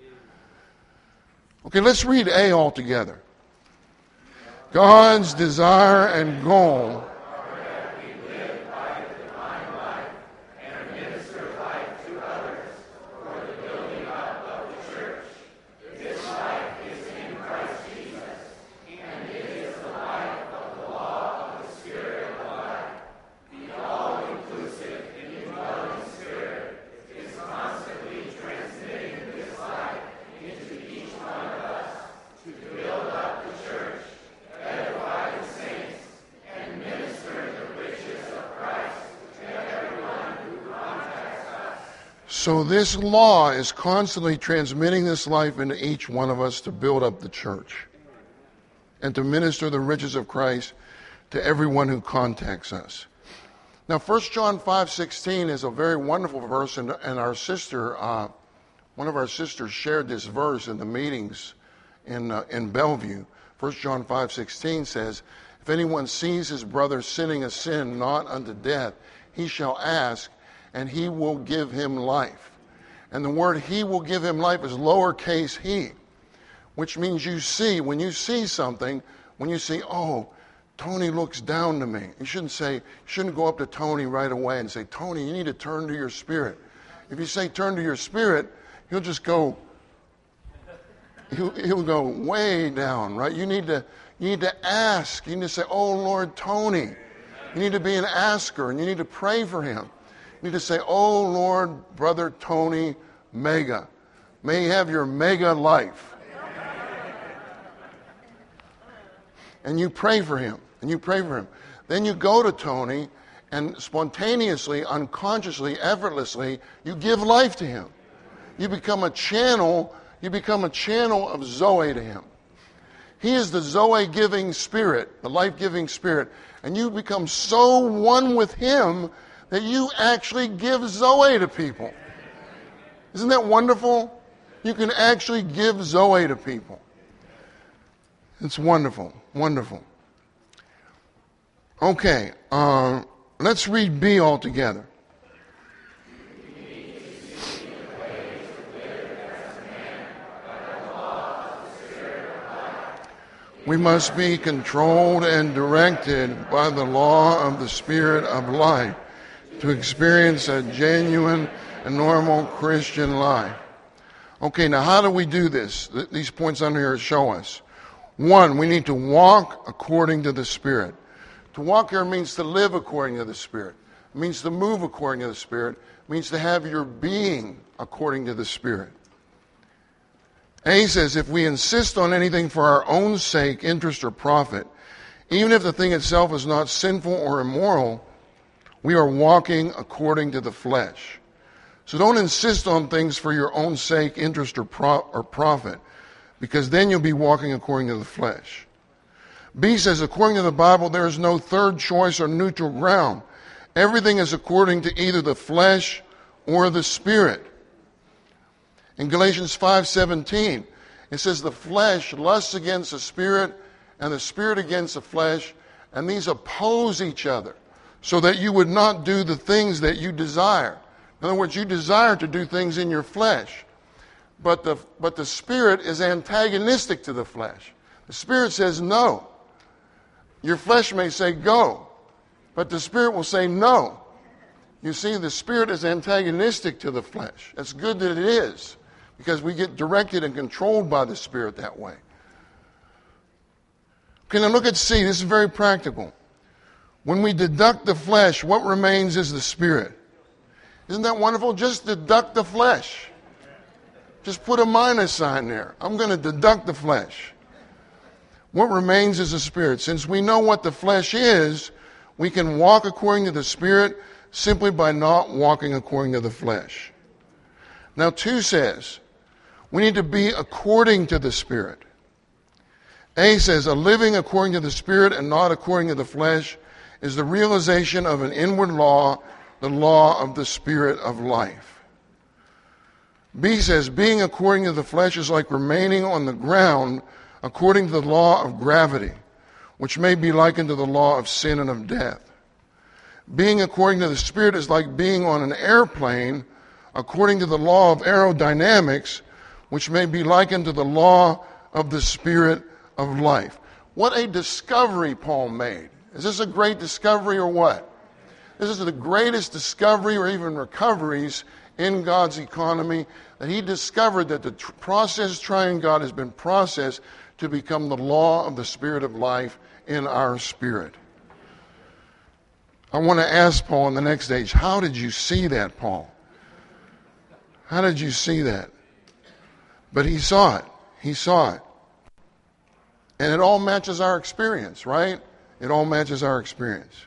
Okay, let's read A all together. God's desire and goal So, this law is constantly transmitting this life into each one of us to build up the church and to minister the riches of Christ to everyone who contacts us. Now, 1 John 5.16 is a very wonderful verse, and, and our sister, uh, one of our sisters shared this verse in the meetings in, uh, in Bellevue. 1 John 5 16 says, If anyone sees his brother sinning a sin not unto death, he shall ask, and he will give him life. And the word he will give him life is lowercase he, which means you see, when you see something, when you see, oh, Tony looks down to me. You shouldn't say, you shouldn't go up to Tony right away and say, Tony, you need to turn to your spirit. If you say turn to your spirit, he'll just go, he'll, he'll go way down, right? You need to, you need to ask. You need to say, oh Lord, Tony. You need to be an asker and you need to pray for him. Need to say, oh Lord, brother Tony, mega. May you have your mega life. And you pray for him. And you pray for him. Then you go to Tony and spontaneously, unconsciously, effortlessly, you give life to him. You become a channel, you become a channel of Zoe to him. He is the Zoe giving spirit, the life giving spirit. And you become so one with him that you actually give Zoe to people. Isn't that wonderful? You can actually give Zoe to people. It's wonderful, wonderful. Okay, uh, let's read B all together. We must be controlled and directed by the law of the Spirit of life to experience a genuine and normal Christian life. Okay, now how do we do this? These points under here show us. One, we need to walk according to the Spirit. To walk here means to live according to the Spirit. It means to move according to the Spirit. It means to have your being according to the Spirit. A says if we insist on anything for our own sake, interest, or profit, even if the thing itself is not sinful or immoral, we are walking according to the flesh. So don't insist on things for your own sake, interest, or, pro- or profit, because then you'll be walking according to the flesh. B says, according to the Bible, there is no third choice or neutral ground. Everything is according to either the flesh or the spirit. In Galatians 5:17, it says the flesh lusts against the spirit and the spirit against the flesh, and these oppose each other so that you would not do the things that you desire. In other words, you desire to do things in your flesh, but the, but the Spirit is antagonistic to the flesh. The Spirit says no. Your flesh may say go, but the Spirit will say no. You see, the Spirit is antagonistic to the flesh. It's good that it is, because we get directed and controlled by the Spirit that way. Okay, now look at C. This is very practical. When we deduct the flesh, what remains is the spirit. Isn't that wonderful? Just deduct the flesh. Just put a minus sign there. I'm going to deduct the flesh. What remains is the spirit. Since we know what the flesh is, we can walk according to the spirit simply by not walking according to the flesh. Now, 2 says, we need to be according to the spirit. A says, a living according to the spirit and not according to the flesh is the realization of an inward law, the law of the Spirit of life. B says, being according to the flesh is like remaining on the ground according to the law of gravity, which may be likened to the law of sin and of death. Being according to the Spirit is like being on an airplane according to the law of aerodynamics, which may be likened to the law of the Spirit of life. What a discovery Paul made. Is this a great discovery or what? This is the greatest discovery or even recoveries in God's economy that he discovered that the tr- process Triune God has been processed to become the law of the spirit of life in our spirit. I want to ask Paul in the next stage, how did you see that, Paul? How did you see that? But he saw it. He saw it. And it all matches our experience, right? It all matches our experience.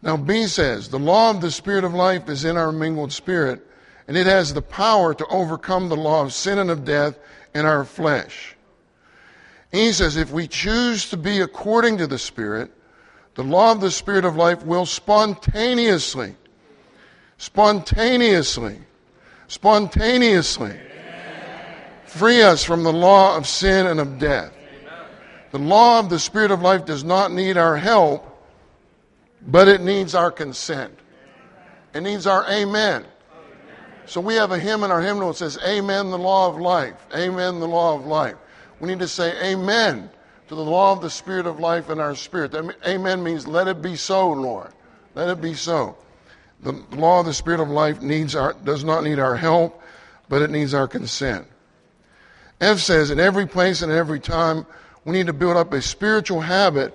Now, B says, the law of the Spirit of life is in our mingled spirit, and it has the power to overcome the law of sin and of death in our flesh. He says, if we choose to be according to the Spirit, the law of the Spirit of life will spontaneously, spontaneously, spontaneously free us from the law of sin and of death. The law of the Spirit of life does not need our help, but it needs our consent. It needs our amen. So we have a hymn in our hymnal that says, Amen, the law of life. Amen, the law of life. We need to say amen to the law of the Spirit of life in our spirit. Amen means let it be so, Lord. Let it be so. The law of the Spirit of life needs our, does not need our help, but it needs our consent. F says, in every place and every time, we need to build up a spiritual habit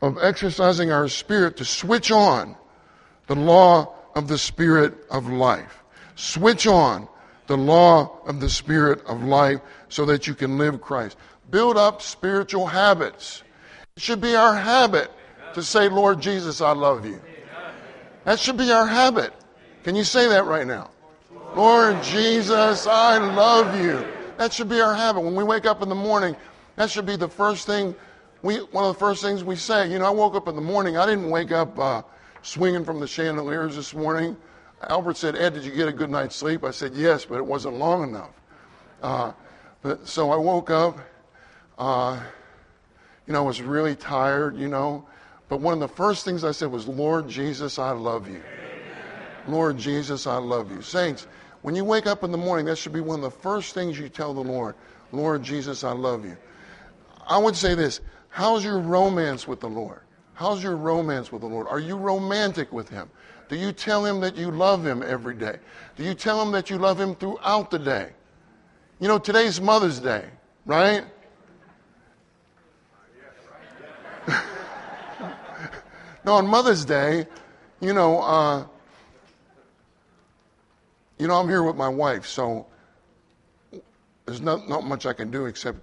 of exercising our spirit to switch on the law of the Spirit of life. Switch on the law of the Spirit of life so that you can live Christ. Build up spiritual habits. It should be our habit to say, Lord Jesus, I love you. That should be our habit. Can you say that right now? Lord Jesus, I love you. That should be our habit. When we wake up in the morning, that should be the first thing we, one of the first things we say. You know, I woke up in the morning. I didn't wake up uh, swinging from the chandeliers this morning. Albert said, Ed, did you get a good night's sleep? I said, yes, but it wasn't long enough. Uh, but, so I woke up. Uh, you know, I was really tired, you know. But one of the first things I said was, Lord Jesus, I love you. Lord Jesus, I love you. Saints, when you wake up in the morning, that should be one of the first things you tell the Lord, Lord Jesus, I love you. I would say this How's your romance with the Lord? How's your romance with the Lord? Are you romantic with Him? Do you tell Him that you love Him every day? Do you tell Him that you love Him throughout the day? You know, today's Mother's Day, right? *laughs* no, on Mother's Day, you know, uh, you know, I'm here with my wife, so there's not, not much I can do except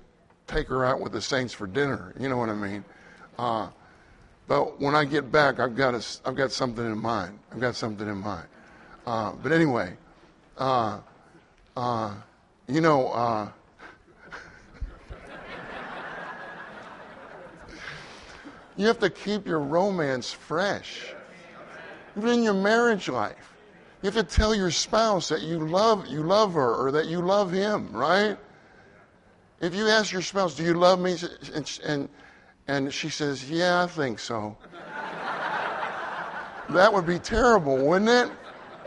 take her out with the saints for dinner. You know what I mean? Uh, but when I get back, I've got, a, I've got something in mind. I've got something in mind. Uh, but anyway, uh, uh you know, uh, *laughs* you have to keep your romance fresh, even in your marriage life. You have to tell your spouse that you love you love her or that you love him, right? If you ask your spouse, "Do you love me?" and and, and she says, "Yeah, I think so," that would be terrible, wouldn't it?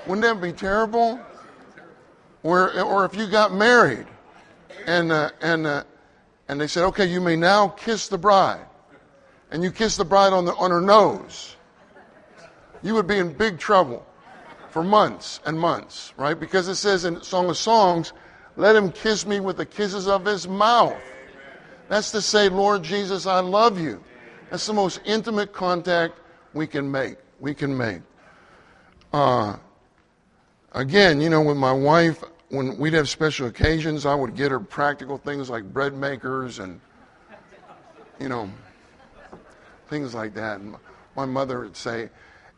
Wouldn't that be terrible? Or or if you got married, and uh, and uh, and they said, "Okay, you may now kiss the bride," and you kiss the bride on the on her nose, you would be in big trouble for months and months, right? Because it says in Song of Songs, let him kiss me with the kisses of his mouth. That's to say, Lord Jesus, I love you. That's the most intimate contact we can make. We can make. Uh, again, you know, with my wife, when we'd have special occasions, I would get her practical things like bread makers and, you know, things like that. And my mother would say,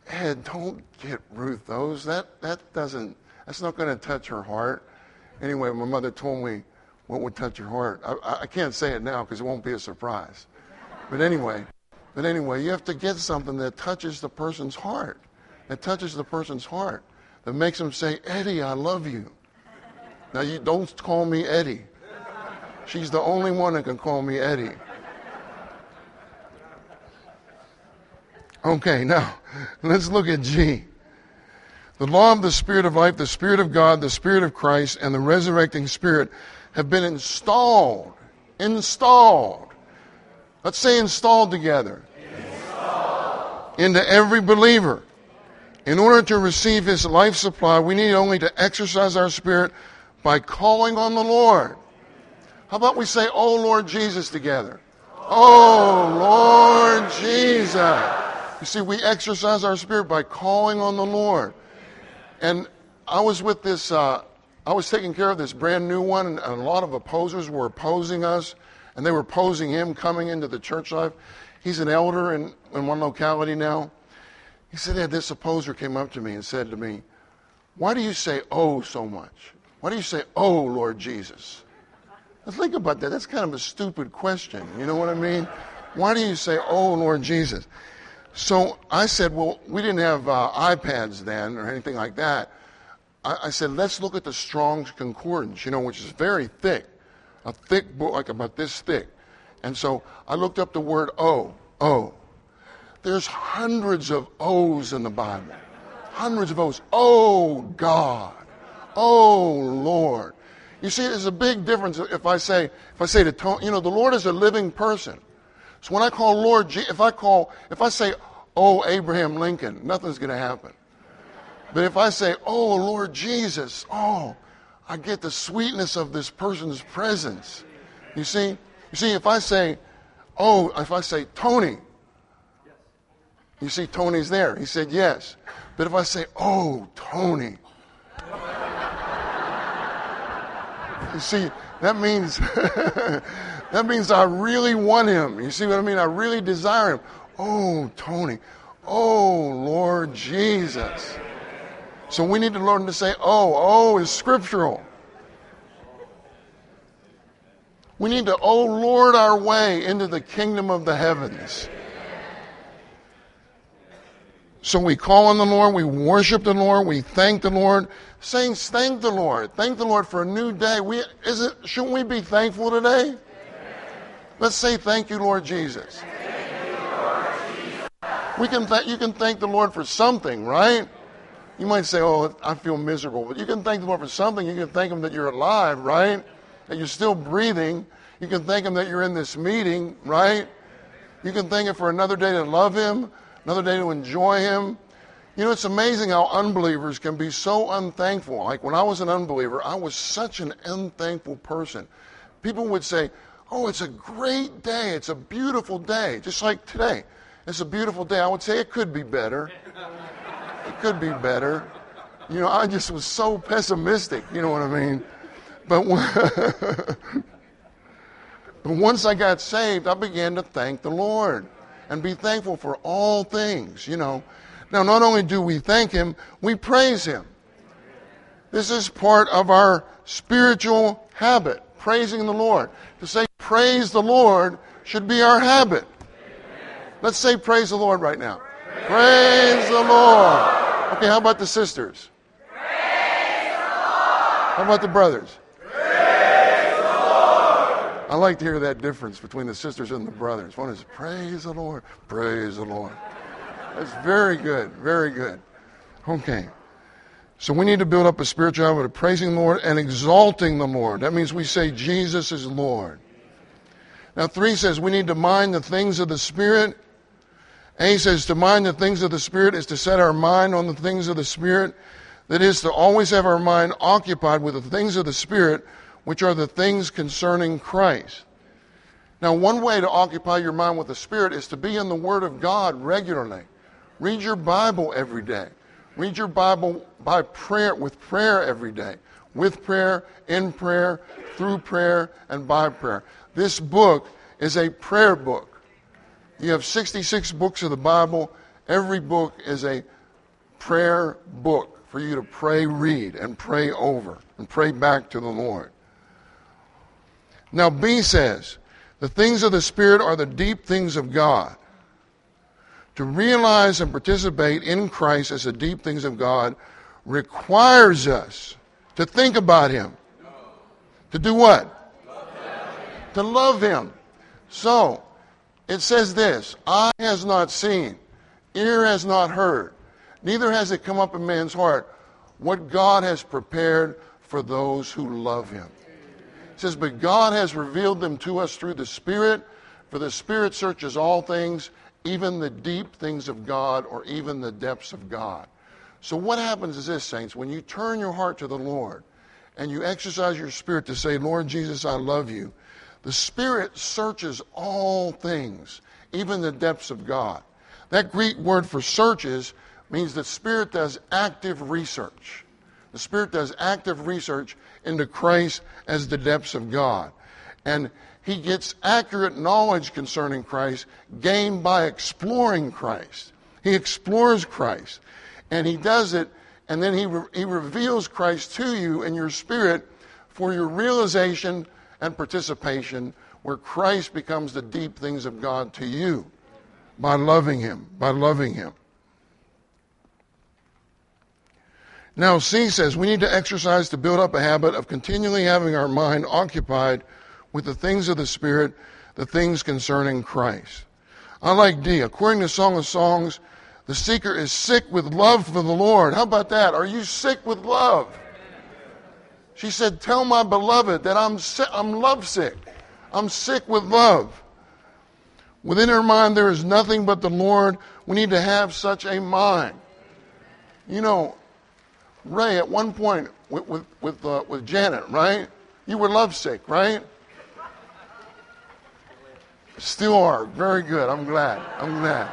Ed, don't get Ruth those. That, that doesn't, that's not going to touch her heart. Anyway, my mother told me what would touch your heart. I, I can't say it now because it won't be a surprise. But anyway, but anyway, you have to get something that touches the person's heart, that touches the person's heart, that makes them say, Eddie, I love you. Now, you don't call me Eddie. She's the only one that can call me Eddie. Okay, now *laughs* let's look at G. The law of the Spirit of life, the Spirit of God, the Spirit of Christ, and the resurrecting Spirit have been installed. Installed. Let's say installed together. Installed. Into every believer. In order to receive his life supply, we need only to exercise our spirit by calling on the Lord. How about we say, Oh Lord Jesus together? Oh Lord Jesus. You see, we exercise our spirit by calling on the Lord. And I was with this, uh, I was taking care of this brand new one, and a lot of opposers were opposing us, and they were opposing him coming into the church life. He's an elder in, in one locality now. He said, yeah, this opposer came up to me and said to me, Why do you say oh so much? Why do you say oh, Lord Jesus? Now think about that. That's kind of a stupid question. You know what I mean? Why do you say oh, Lord Jesus? So I said, well, we didn't have uh, iPads then or anything like that. I, I, said, let's look at the Strong's Concordance, you know, which is very thick. a thick book, like about this thick. And so I looked up the word O, O. There's hundreds of O's in the Bible. Hundreds of O's. Oh God. Oh Lord. You see, there's a big difference if I say, if I say to Tony, you know, the Lord is a living person. So when I call Lord, if I call, if I say, oh, Abraham Lincoln, nothing's going to happen. But if I say, oh, Lord Jesus, oh, I get the sweetness of this person's presence. You see? You see, if I say, oh, if I say, Tony, you see, Tony's there. He said yes. But if I say, oh, Tony, *laughs* you see, that means *laughs* that means I really want him. You see what I mean? I really desire him. Oh, Tony. Oh, Lord Jesus. So we need to learn to say, oh, oh is scriptural. We need to, oh Lord, our way into the kingdom of the heavens. So we call on the Lord, we worship the Lord, we thank the Lord. Saints, thank the Lord. Thank the Lord for a new day. We, is it, shouldn't we be thankful today? Let's say thank you, Lord Jesus. You, Lord Jesus. We can th- you can thank the Lord for something, right? You might say, oh, I feel miserable. But you can thank the Lord for something. You can thank Him that you're alive, right? That you're still breathing. You can thank Him that you're in this meeting, right? You can thank Him for another day to love Him, another day to enjoy Him. You know, it's amazing how unbelievers can be so unthankful. Like when I was an unbeliever, I was such an unthankful person. People would say, Oh, it's a great day. It's a beautiful day. Just like today. It's a beautiful day. I would say it could be better. It could be better. You know, I just was so pessimistic. You know what I mean? But, *laughs* but once I got saved, I began to thank the Lord and be thankful for all things, you know. Now, not only do we thank Him, we praise Him. This is part of our spiritual habit, praising the Lord. To say praise the Lord should be our habit. Let's say praise the Lord right now. Praise, praise the Lord. Okay, how about the sisters? Praise the Lord. How about the brothers? Praise the Lord. I like to hear that difference between the sisters and the brothers. One is praise the Lord, praise the Lord. That's very good, very good. Okay. So we need to build up a spiritual habit of praising the Lord and exalting the Lord. That means we say Jesus is Lord. Now, three says we need to mind the things of the Spirit. A says to mind the things of the Spirit is to set our mind on the things of the Spirit. That is to always have our mind occupied with the things of the Spirit, which are the things concerning Christ. Now, one way to occupy your mind with the Spirit is to be in the Word of God regularly. Read your Bible every day. Read your Bible by prayer, with prayer every day. With prayer, in prayer, through prayer, and by prayer. This book is a prayer book. You have 66 books of the Bible. Every book is a prayer book for you to pray, read, and pray over, and pray back to the Lord. Now, B says, the things of the Spirit are the deep things of God. To realize and participate in Christ as the deep things of God requires us to think about Him. To do what? To love Him. So, it says this Eye has not seen, ear has not heard, neither has it come up in man's heart what God has prepared for those who love Him. It says, But God has revealed them to us through the Spirit, for the Spirit searches all things even the deep things of God or even the depths of God. So, what happens is this, saints, when you turn your heart to the Lord and you exercise your spirit to say, Lord Jesus, I love you, the Spirit searches all things, even the depths of God. That Greek word for searches means the Spirit does active research. The Spirit does active research into Christ as the depths of God. And he gets accurate knowledge concerning Christ gained by exploring Christ. He explores Christ. And he does it, and then he, re- he reveals Christ to you in your spirit for your realization and participation, where Christ becomes the deep things of God to you by loving him, by loving him. Now, C says we need to exercise to build up a habit of continually having our mind occupied with the things of the Spirit, the things concerning Christ. I like D. According to Song of Songs, the seeker is sick with love for the Lord. How about that? Are you sick with love? She said, Tell my beloved that I'm, I'm lovesick. I'm sick with love. Within her mind, there is nothing but the Lord. We need to have such a mind. You know, Ray, at one point with, with, with, uh, with Janet, right? You were lovesick, right? Still are. Very good. I'm glad. I'm glad.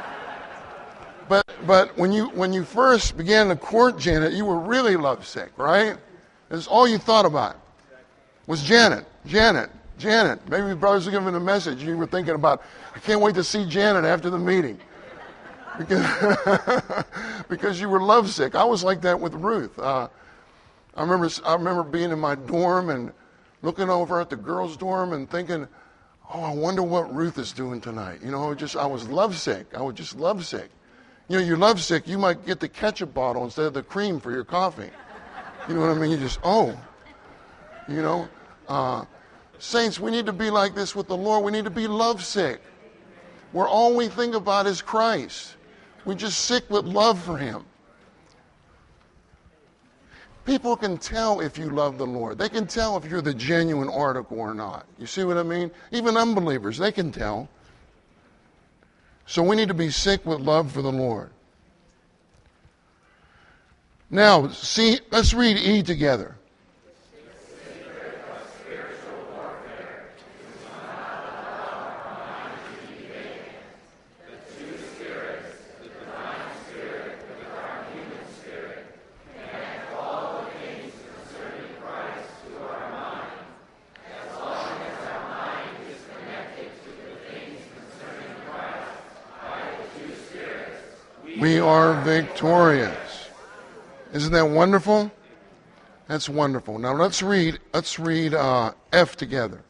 But but when you when you first began to court Janet, you were really lovesick, right? It's all you thought about was Janet, Janet, Janet. Maybe brothers are giving a message. You were thinking about, I can't wait to see Janet after the meeting. Because, *laughs* because you were lovesick. I was like that with Ruth. Uh, I remember I remember being in my dorm and looking over at the girls' dorm and thinking, oh, I wonder what Ruth is doing tonight. You know, just I was lovesick. I was just lovesick. You know, you're lovesick, you might get the ketchup bottle instead of the cream for your coffee. You know what I mean? You just, oh, you know. Uh, saints, we need to be like this with the Lord. We need to be lovesick, where all we think about is Christ. We're just sick with love for Him. People can tell if you love the Lord. They can tell if you're the genuine article or not. You see what I mean? Even unbelievers, they can tell. So we need to be sick with love for the Lord. Now, see, let's read E together. We are victorious. Isn't that wonderful? That's wonderful. Now let's read. Let's read uh, F together.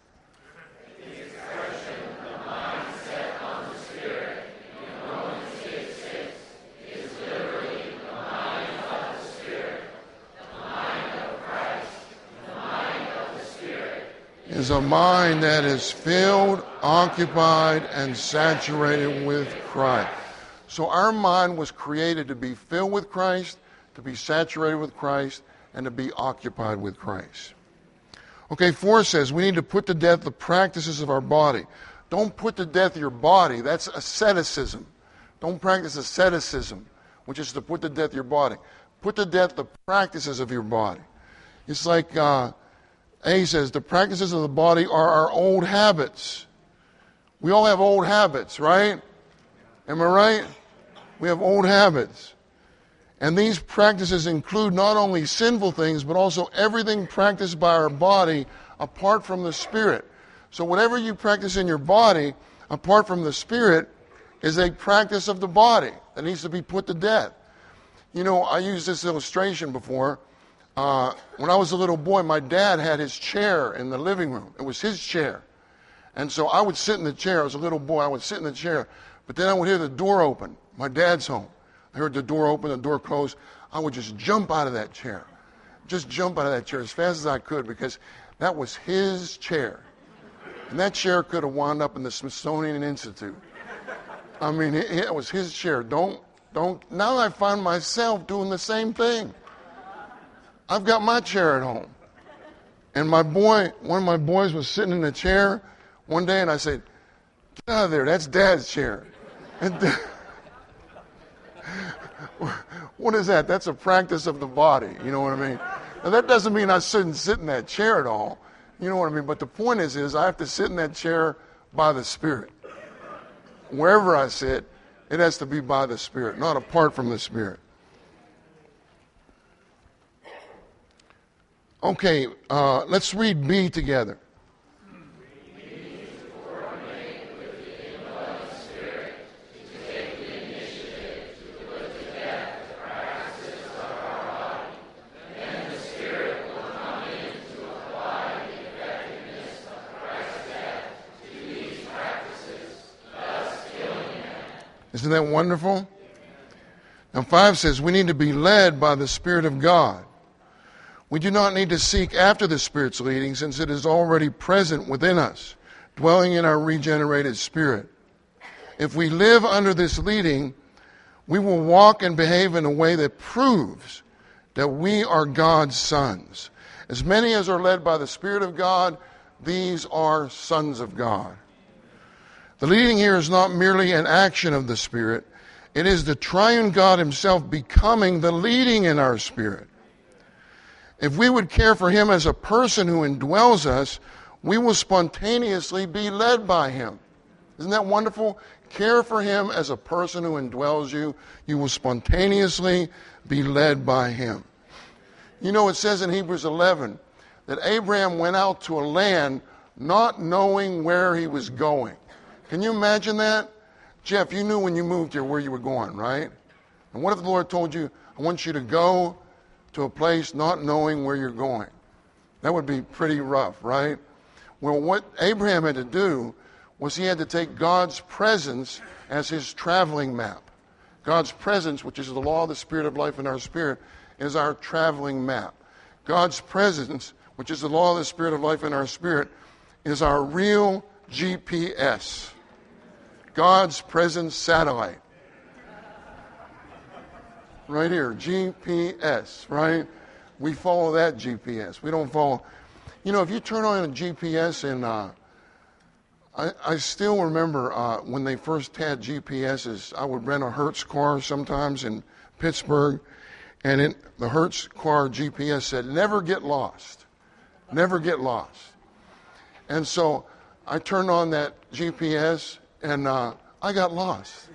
is a mind that is filled, occupied, and saturated with Christ. So our mind was created to be filled with Christ, to be saturated with Christ, and to be occupied with Christ. Okay, four says we need to put to death the practices of our body. Don't put to death your body. That's asceticism. Don't practice asceticism, which is to put to death your body. Put to death the practices of your body. It's like uh, A says the practices of the body are our old habits. We all have old habits, right? Am I right? We have old habits. And these practices include not only sinful things, but also everything practiced by our body apart from the Spirit. So, whatever you practice in your body apart from the Spirit is a practice of the body that needs to be put to death. You know, I used this illustration before. Uh, when I was a little boy, my dad had his chair in the living room. It was his chair. And so I would sit in the chair. I was a little boy. I would sit in the chair. But then I would hear the door open. My dad's home. I heard the door open, the door close. I would just jump out of that chair. Just jump out of that chair as fast as I could because that was his chair. And that chair could have wound up in the Smithsonian Institute. I mean, it, it was his chair. Don't, don't. Now I find myself doing the same thing. I've got my chair at home. And my boy, one of my boys was sitting in the chair one day, and I said, Get out of there. That's dad's chair. *laughs* What is that? That's a practice of the body. You know what I mean? Now that doesn't mean I shouldn't sit in that chair at all. You know what I mean? But the point is, is I have to sit in that chair by the Spirit. Wherever I sit, it has to be by the Spirit, not apart from the Spirit. Okay, uh, let's read B together. Isn't that wonderful? Now, 5 says we need to be led by the Spirit of God. We do not need to seek after the Spirit's leading since it is already present within us, dwelling in our regenerated spirit. If we live under this leading, we will walk and behave in a way that proves that we are God's sons. As many as are led by the Spirit of God, these are sons of God. The leading here is not merely an action of the Spirit, it is the triune God Himself becoming the leading in our spirit. If we would care for Him as a person who indwells us, we will spontaneously be led by Him. Isn't that wonderful? Care for Him as a person who indwells you, you will spontaneously be led by Him. You know, it says in Hebrews 11 that Abraham went out to a land not knowing where he was going. Can you imagine that? Jeff, you knew when you moved here where you were going, right? And what if the Lord told you, I want you to go to a place not knowing where you're going. That would be pretty rough, right? Well, what Abraham had to do was he had to take God's presence as his traveling map. God's presence, which is the law of the Spirit of life in our spirit, is our traveling map. God's presence, which is the law of the Spirit of life in our spirit, is our real GPS. God's presence satellite right here, GPS, right? We follow that GPS. We don't follow. You know, if you turn on a GPS and uh, I, I, still remember uh, when they first had GPSs, I would rent a Hertz car sometimes in Pittsburgh, and it, the Hertz car GPS said, never get lost. Never get lost. And so I turned on that GPS and uh, I got lost.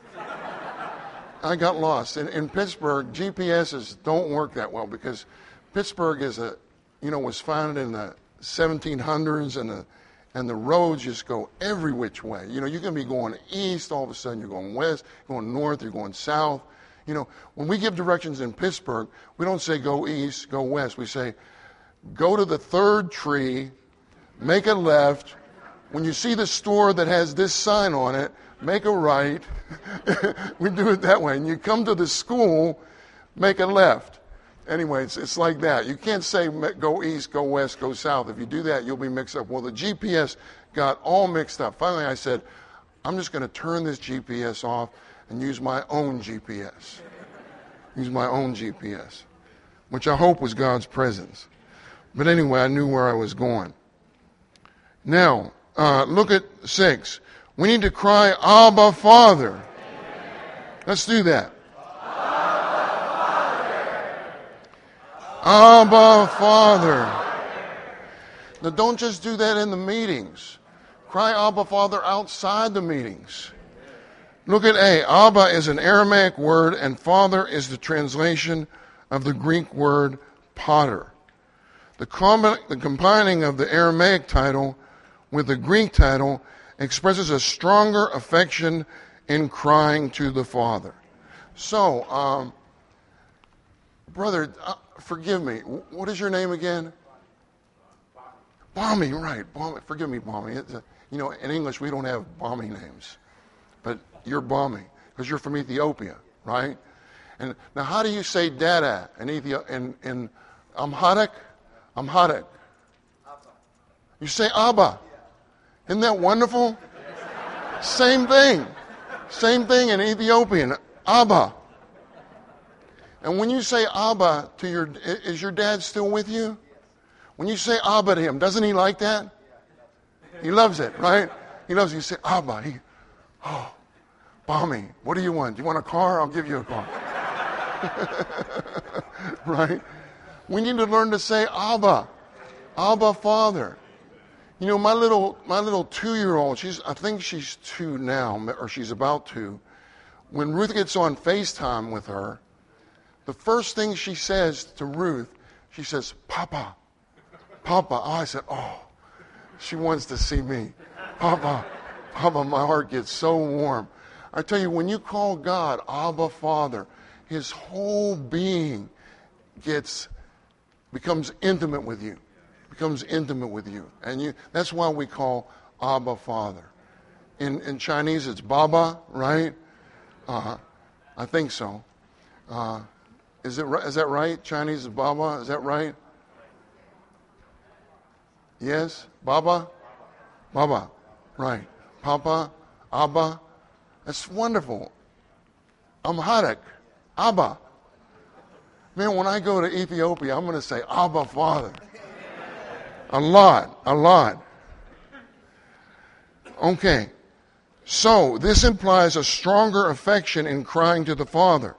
I got lost. In, in Pittsburgh, GPSs don't work that well because Pittsburgh is a, you know, was founded in the 1700s and the, and the roads just go every which way. You know, you can be going east, all of a sudden you're going west, going north, you're going south. You know, when we give directions in Pittsburgh, we don't say go east, go west. We say go to the third tree, make a left. When you see the store that has this sign on it, make a right. *laughs* we do it that way. And you come to the school, make a left. Anyway, it's, it's like that. You can't say go east, go west, go south. If you do that, you'll be mixed up. Well, the GPS got all mixed up. Finally, I said, I'm just going to turn this GPS off and use my own GPS. Use my own GPS, which I hope was God's presence. But anyway, I knew where I was going. Now, uh, look at six. We need to cry, Abba, Father. Let's do that. Abba, Father. Now, don't just do that in the meetings. Cry Abba, Father outside the meetings. Look at A. Abba is an Aramaic word, and Father is the translation of the Greek word pater. The combining of the Aramaic title with the Greek title expresses a stronger affection in crying to the Father. So, um, brother, uh, forgive me. What is your name again? Bommy, right. Bommy. Forgive me, Bommy. A, you know, in English, we don't have Bommy names. But you're Bommy because you're from Ethiopia, right? And now, how do you say Dada in, Ethiopia, in, in Amharic? Amharic. You say Abba. Isn't that wonderful? Same thing. Same thing in Ethiopian. Abba. And when you say Abba to your, is your dad still with you? When you say Abba to him, doesn't he like that? He loves it, right? He loves it. You say Abba. He, oh, Bommy, what do you want? Do you want a car? I'll give you a car. *laughs* right? We need to learn to say Abba. Abba, Father. You know, my little my little two year old, she's I think she's two now, or she's about to. When Ruth gets on FaceTime with her, the first thing she says to Ruth, she says, Papa, Papa. Oh, I said, Oh, she wants to see me. Papa, Papa, my heart gets so warm. I tell you, when you call God Abba Father, his whole being gets becomes intimate with you becomes intimate with you. And you, that's why we call Abba Father. In, in Chinese, it's Baba, right? Uh, I think so. Uh, is, it, is that right? Chinese is Baba? Is that right? Yes? Baba? Baba. Right. Papa, Abba. That's wonderful. Amharic. Abba. Man, when I go to Ethiopia, I'm going to say Abba Father. A lot, a lot. Okay. So, this implies a stronger affection in crying to the Father.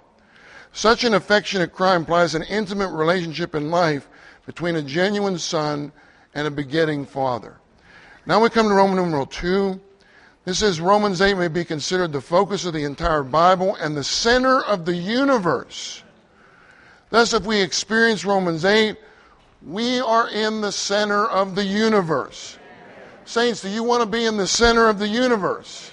Such an affectionate cry implies an intimate relationship in life between a genuine son and a begetting father. Now we come to Roman numeral 2. This says Romans 8 may be considered the focus of the entire Bible and the center of the universe. Thus, if we experience Romans 8, we are in the center of the universe. Saints, do you want to be in the center of the universe?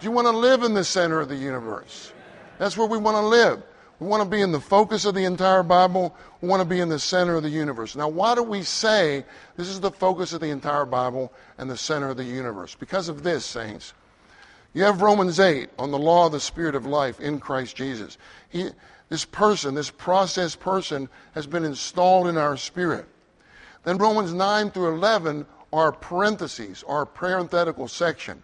Do you want to live in the center of the universe? That's where we want to live. We want to be in the focus of the entire Bible. We want to be in the center of the universe. Now, why do we say this is the focus of the entire Bible and the center of the universe? Because of this, saints. You have Romans 8 on the law of the Spirit of life in Christ Jesus. He, this person, this process person, has been installed in our spirit. Then Romans 9 through 11 are parentheses, are parenthetical section.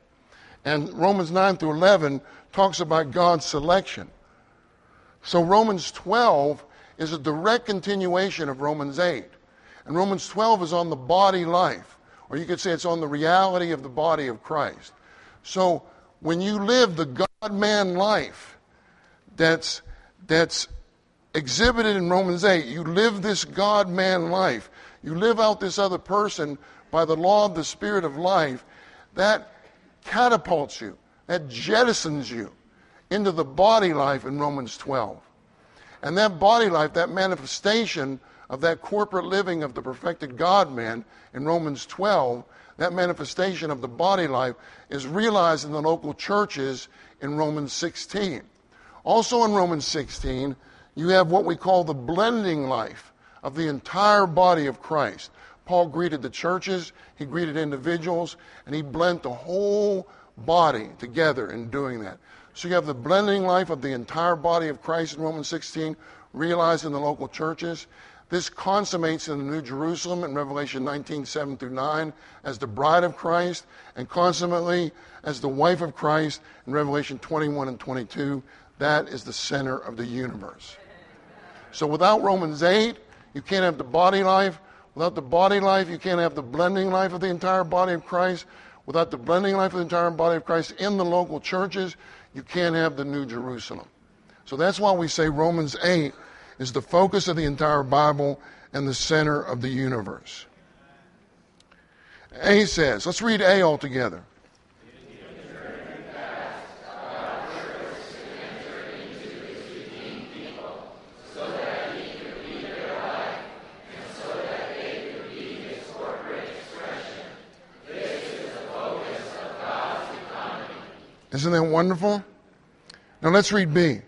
And Romans 9 through 11 talks about God's selection. So Romans 12 is a direct continuation of Romans 8. And Romans 12 is on the body life, or you could say it's on the reality of the body of Christ. So when you live the God man life that's, that's exhibited in Romans 8, you live this God man life, you live out this other person by the law of the Spirit of life, that catapults you, that jettisons you into the body life in Romans 12. And that body life, that manifestation of that corporate living of the perfected God man in Romans 12, that manifestation of the body life is realized in the local churches in Romans 16. Also in Romans 16, you have what we call the blending life of the entire body of Christ. Paul greeted the churches, he greeted individuals, and he blent the whole body together in doing that. So you have the blending life of the entire body of Christ in Romans 16, realized in the local churches. This consummates in the New Jerusalem in Revelation 19, 7 through 9, as the bride of Christ, and consummately as the wife of Christ in Revelation 21 and 22. That is the center of the universe. So without Romans 8, you can't have the body life. Without the body life, you can't have the blending life of the entire body of Christ. Without the blending life of the entire body of Christ in the local churches, you can't have the New Jerusalem. So that's why we say Romans 8 is the focus of the entire Bible and the center of the universe. A says, let's read A all Isn't that wonderful? Now let's read B.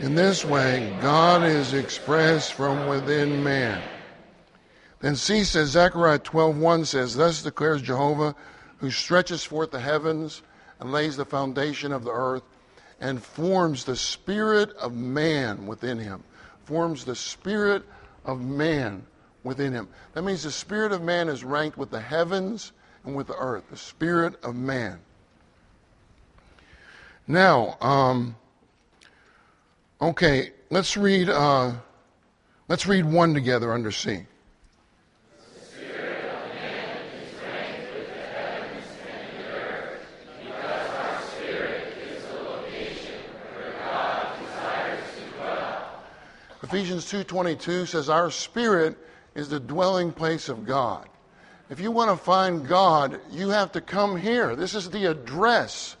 In this way, God is expressed from within man. Then C says, Zechariah 12.1 says, Thus declares Jehovah, who stretches forth the heavens and lays the foundation of the earth and forms the spirit of man within him. Forms the spirit of man within him. That means the spirit of man is ranked with the heavens and with the earth. The spirit of man. Now, um, Okay, let's read. Uh, let's read one together under C. Ephesians 2:22 says our spirit is the dwelling place of God. If you want to find God, you have to come here. This is the address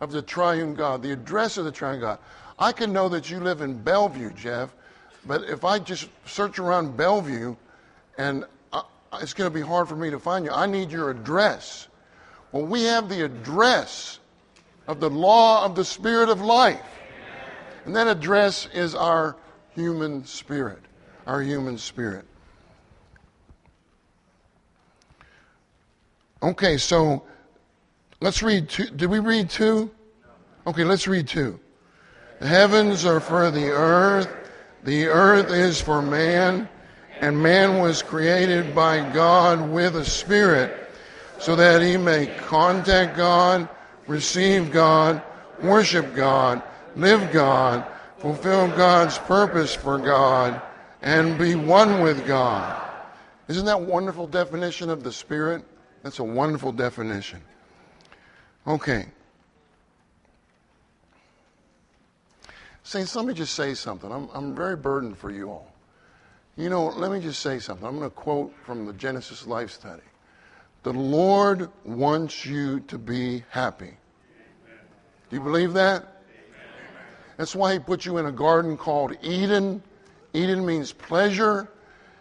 of the triune God, the address of the triune God. I can know that you live in Bellevue, Jeff, but if I just search around Bellevue and I, it's going to be hard for me to find you, I need your address. Well, we have the address of the law of the Spirit of life. And that address is our human spirit. Our human spirit. Okay, so let's read two. Did we read two? Okay, let's read two. Heavens are for the earth, the earth is for man, and man was created by God with a spirit so that he may contact God, receive God, worship God, live God, fulfill God's purpose for God, and be one with God. Isn't that wonderful definition of the Spirit? That's a wonderful definition. Okay. Saints, let me just say something. I'm, I'm very burdened for you all. You know, let me just say something. I'm going to quote from the Genesis Life Study. The Lord wants you to be happy. Do you believe that? That's why He put you in a garden called Eden. Eden means pleasure.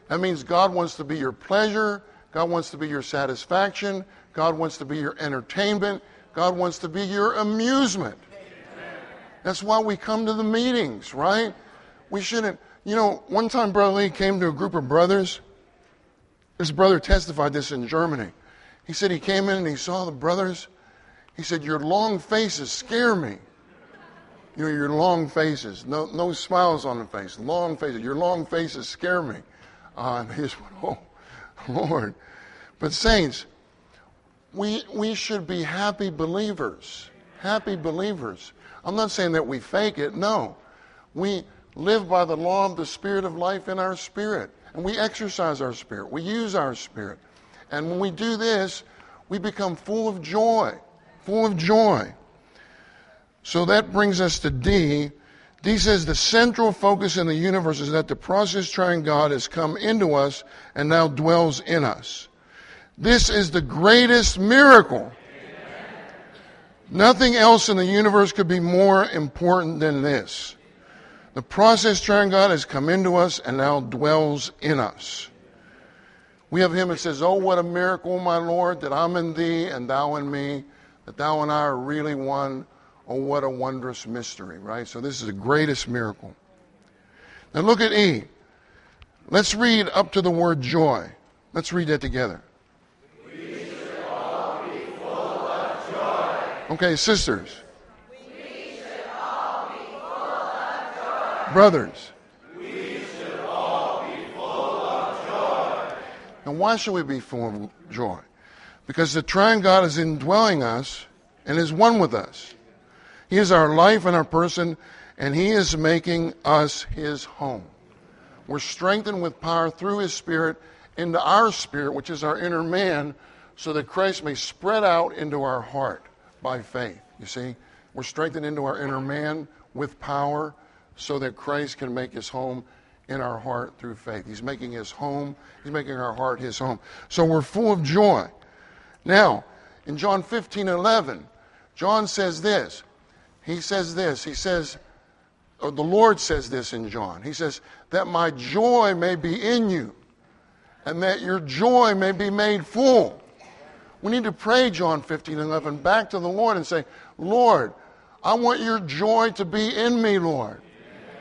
That means God wants to be your pleasure. God wants to be your satisfaction. God wants to be your entertainment. God wants to be your amusement. That's why we come to the meetings, right? We shouldn't. You know, one time Brother Lee came to a group of brothers. This brother testified this in Germany. He said he came in and he saw the brothers. He said, Your long faces scare me. You know, your long faces, no, no smiles on the face, long faces. Your long faces scare me. Uh, and he *laughs* just went, Oh, Lord. But, saints, we, we should be happy believers. Happy believers. I'm not saying that we fake it. No. We live by the law of the spirit of life in our spirit. And we exercise our spirit. We use our spirit. And when we do this, we become full of joy. Full of joy. So that brings us to D. D says the central focus in the universe is that the process triune God has come into us and now dwells in us. This is the greatest miracle. Nothing else in the universe could be more important than this. The process triune God has come into us and now dwells in us. We have hymn that says, Oh, what a miracle, my Lord, that I'm in thee and thou in me, that thou and I are really one. Oh, what a wondrous mystery, right? So this is the greatest miracle. Now look at E. Let's read up to the word joy. Let's read that together. Okay, sisters. Brothers. Now, why should we be full of joy? Because the triune God is indwelling us and is one with us. He is our life and our person, and He is making us His home. We're strengthened with power through His Spirit into our spirit, which is our inner man, so that Christ may spread out into our heart by faith. You see, we're strengthened into our inner man with power so that Christ can make his home in our heart through faith. He's making his home, he's making our heart his home. So we're full of joy. Now, in John 15 11, John says this. He says this. He says, or the Lord says this in John. He says, that my joy may be in you and that your joy may be made full. We need to pray John 15 11 back to the Lord and say, Lord, I want your joy to be in me, Lord.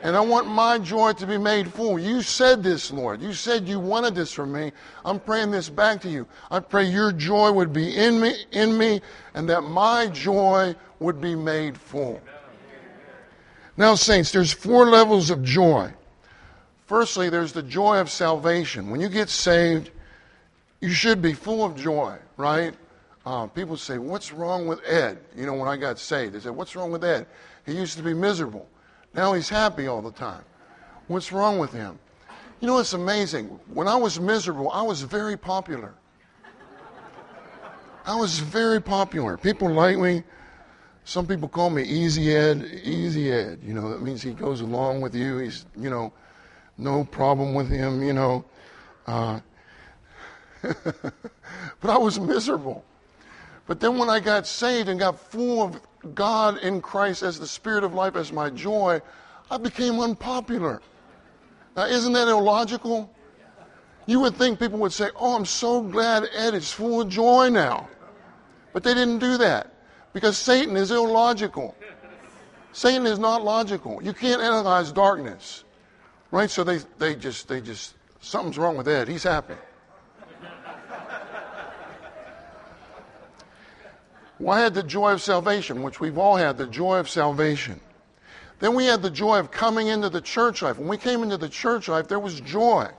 And I want my joy to be made full. You said this, Lord. You said you wanted this from me. I'm praying this back to you. I pray your joy would be in me, in me, and that my joy would be made full. Now, saints, there's four levels of joy. Firstly, there's the joy of salvation. When you get saved, you should be full of joy, right? Uh, people say, What's wrong with Ed? You know, when I got saved, they said, What's wrong with Ed? He used to be miserable. Now he's happy all the time. What's wrong with him? You know, it's amazing. When I was miserable, I was very popular. I was very popular. People like me. Some people call me Easy Ed. Easy Ed. You know, that means he goes along with you. He's, you know, no problem with him, you know. Uh, *laughs* but I was miserable. But then when I got saved and got full of God in Christ as the Spirit of life, as my joy, I became unpopular. Now, isn't that illogical? You would think people would say, Oh, I'm so glad Ed is full of joy now. But they didn't do that because Satan is illogical. Satan is not logical. You can't analyze darkness. Right? So they, they just, they just, something's wrong with Ed. He's happy. Well, I had the joy of salvation, which we've all had, the joy of salvation. Then we had the joy of coming into the church life. When we came into the church life, there was joy.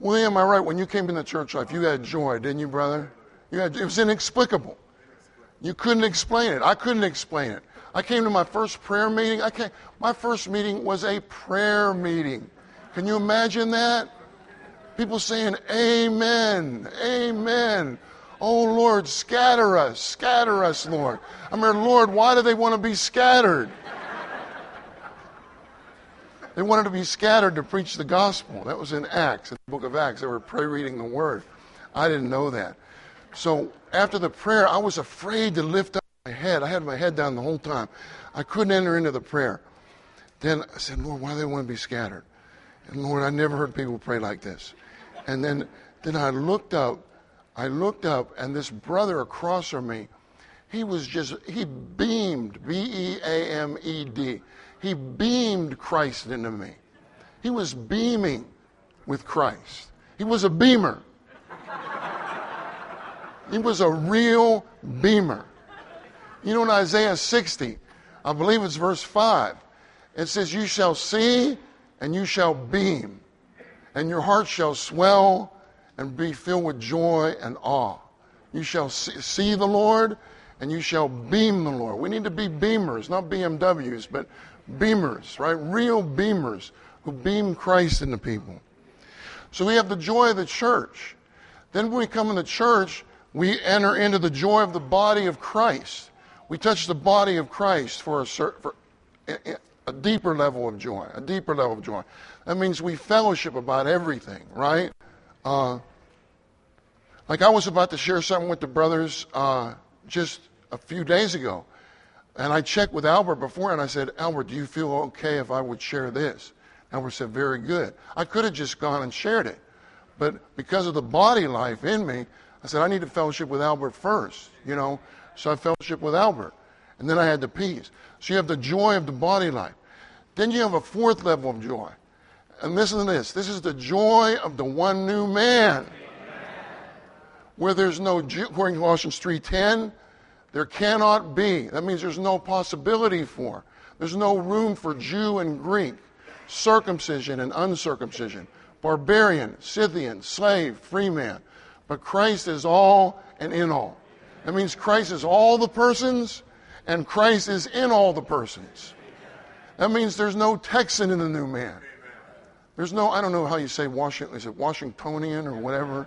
William, am I right? When you came into the church life, you had joy, didn't you, brother? You had, it was inexplicable. You couldn't explain it. I couldn't explain it. I came to my first prayer meeting. I came, my first meeting was a prayer meeting. Can you imagine that? People saying, Amen, Amen. Oh Lord, scatter us, scatter us, Lord. I mean, Lord, why do they want to be scattered? They wanted to be scattered to preach the gospel. That was in Acts, in the book of Acts. They were pray reading the word. I didn't know that. So after the prayer, I was afraid to lift up my head. I had my head down the whole time. I couldn't enter into the prayer. Then I said, Lord, why do they want to be scattered? And Lord, I never heard people pray like this. And then, then I looked up. I looked up, and this brother across from me, he was just, he beamed, B E A M E D. He beamed Christ into me. He was beaming with Christ. He was a beamer. He was a real beamer. You know, in Isaiah 60, I believe it's verse 5, it says, You shall see and you shall beam, and your heart shall swell and be filled with joy and awe. You shall see the Lord and you shall beam the Lord. We need to be beamers, not BMWs, but beamers, right? Real beamers who beam Christ into people. So we have the joy of the church. Then when we come in the church, we enter into the joy of the body of Christ. We touch the body of Christ for a, for a deeper level of joy, a deeper level of joy. That means we fellowship about everything, right? Uh, like I was about to share something with the brothers uh, just a few days ago. And I checked with Albert before and I said, Albert, do you feel okay if I would share this? Albert said, very good. I could have just gone and shared it. But because of the body life in me, I said, I need to fellowship with Albert first, you know. So I fellowship with Albert. And then I had the peace. So you have the joy of the body life. Then you have a fourth level of joy. And listen to this. This is the joy of the one new man. Where there's no, Jew, according to Colossians 3.10, there cannot be. That means there's no possibility for. There's no room for Jew and Greek, circumcision and uncircumcision, barbarian, Scythian, slave, free man. But Christ is all and in all. That means Christ is all the persons and Christ is in all the persons. That means there's no Texan in the new man. There's no, I don't know how you say Washington, is it Washingtonian or whatever?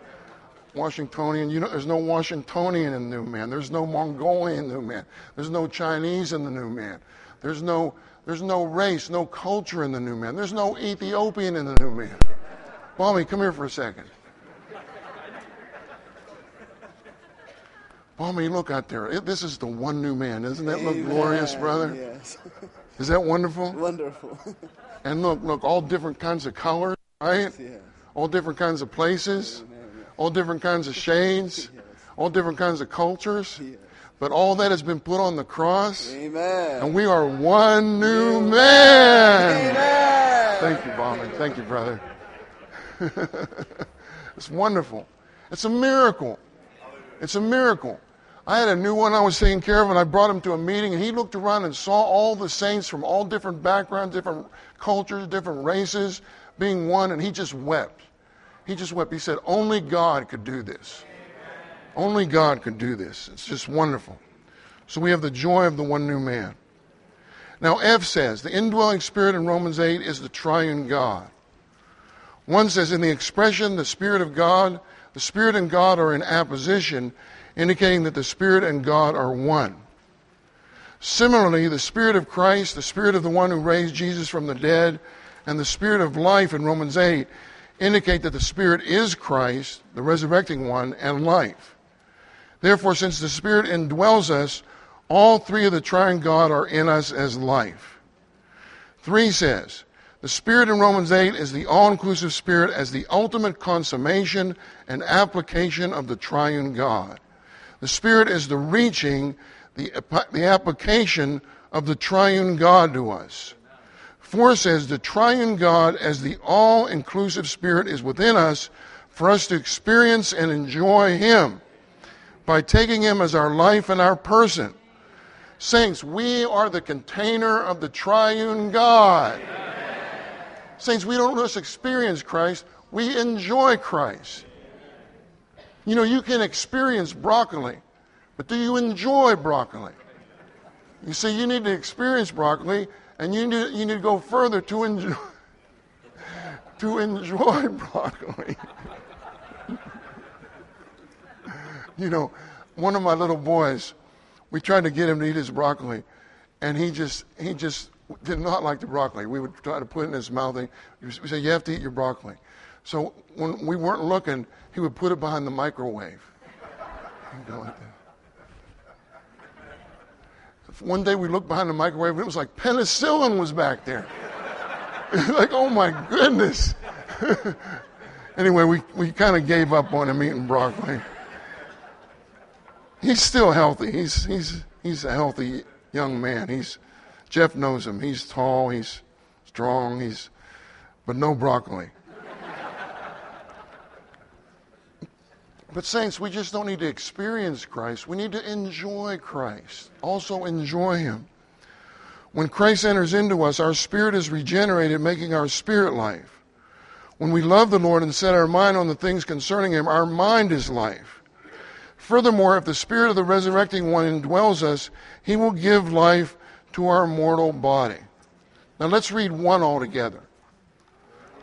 Washingtonian. You know, there's no Washingtonian in the new man. There's no Mongolian in the new man. There's no Chinese in the new man. There's no, there's no race, no culture in the new man. There's no Ethiopian in the new man. Mommy, come here for a second. Mommy, look out there. This is the one new man. Doesn't that look glorious, brother? Yes. *laughs* Is that wonderful? Wonderful. *laughs* and look, look, all different kinds of colors, right? Yes. All different kinds of places all different kinds of shades, *laughs* all different kinds of cultures. But all that has been put on the cross. Amen. And we are one new man. Amen. Thank you, Bobby. Thank you, brother. *laughs* it's wonderful. It's a miracle. It's a miracle. I had a new one I was taking care of, and I brought him to a meeting, and he looked around and saw all the saints from all different backgrounds, different cultures, different races being one, and he just wept. He just wept. He said, Only God could do this. Only God could do this. It's just wonderful. So we have the joy of the one new man. Now, F says, the indwelling spirit in Romans 8 is the triune God. One says, in the expression, the Spirit of God, the Spirit and God are in apposition, indicating that the Spirit and God are one. Similarly, the Spirit of Christ, the Spirit of the one who raised Jesus from the dead, and the Spirit of life in Romans 8 indicate that the Spirit is Christ, the resurrecting one, and life. Therefore, since the Spirit indwells us, all three of the triune God are in us as life. 3 says, the Spirit in Romans 8 is the all inclusive Spirit as the ultimate consummation and application of the triune God. The Spirit is the reaching, the, the application of the triune God to us. 4 says, The triune God, as the all inclusive Spirit, is within us for us to experience and enjoy Him by taking Him as our life and our person. Saints, we are the container of the triune God. Saints, we don't just experience Christ, we enjoy Christ. You know, you can experience broccoli, but do you enjoy broccoli? You see, you need to experience broccoli, and you need, you need to go further to enjoy, *laughs* to enjoy *laughs* broccoli. you know, one of my little boys, we tried to get him to eat his broccoli, and he just he just did not like the broccoli. We would try to put it in his mouth. And we say, "You have to eat your broccoli." So when we weren't looking, he would put it behind the microwave. Like One day we looked behind the microwave, and it was like penicillin was back there. *laughs* like, oh my goodness. *laughs* anyway, we, we kind of gave up on him eating broccoli he's still healthy. He's he's he's a healthy young man. He's Jeff knows him. He's tall. He's strong. He's but no broccoli. But saints, we just don't need to experience Christ. We need to enjoy Christ. Also enjoy Him. When Christ enters into us, our spirit is regenerated, making our spirit life. When we love the Lord and set our mind on the things concerning Him, our mind is life. Furthermore, if the Spirit of the resurrecting one indwells us, he will give life to our mortal body. Now let's read one all together.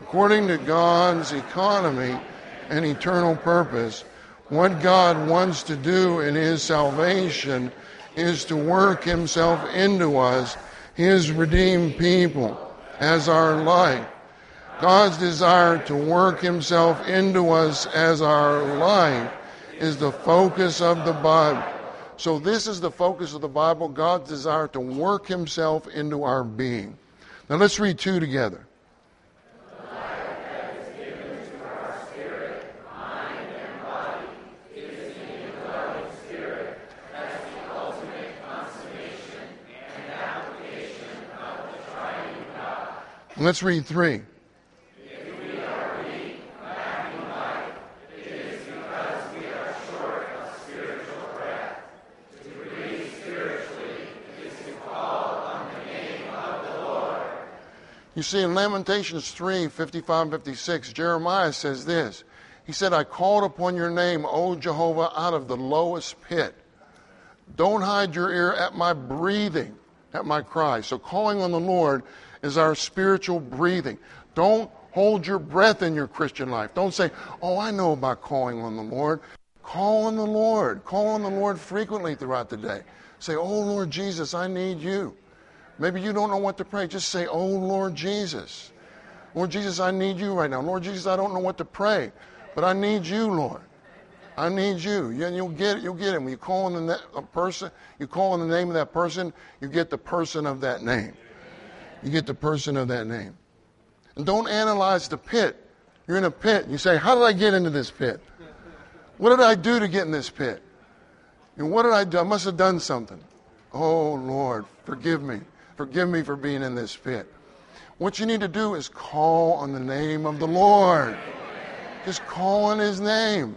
According to God's economy and eternal purpose, what God wants to do in his salvation is to work himself into us, his redeemed people, as our life. God's desire to work himself into us as our life is the focus of the Bible. So, this is the focus of the Bible God's desire to work Himself into our being. Now, let's read two together. Let's read three. You see, in Lamentations 3 55 and 56, Jeremiah says this. He said, I called upon your name, O Jehovah, out of the lowest pit. Don't hide your ear at my breathing, at my cry. So, calling on the Lord is our spiritual breathing. Don't hold your breath in your Christian life. Don't say, Oh, I know about calling on the Lord. Call on the Lord. Call on the Lord frequently throughout the day. Say, Oh, Lord Jesus, I need you. Maybe you don't know what to pray. Just say, Oh, Lord Jesus. Lord Jesus, I need you right now. Lord Jesus, I don't know what to pray, but I need you, Lord. I need you. And you'll get it. You'll get it. When you call on the a person, you call on the name of that person, you get the person of that name. You get the person of that name. And don't analyze the pit. You're in a pit. You say, How did I get into this pit? What did I do to get in this pit? And what did I do? I must have done something. Oh, Lord, forgive me. Forgive me for being in this pit. What you need to do is call on the name of the Lord. Just call on his name.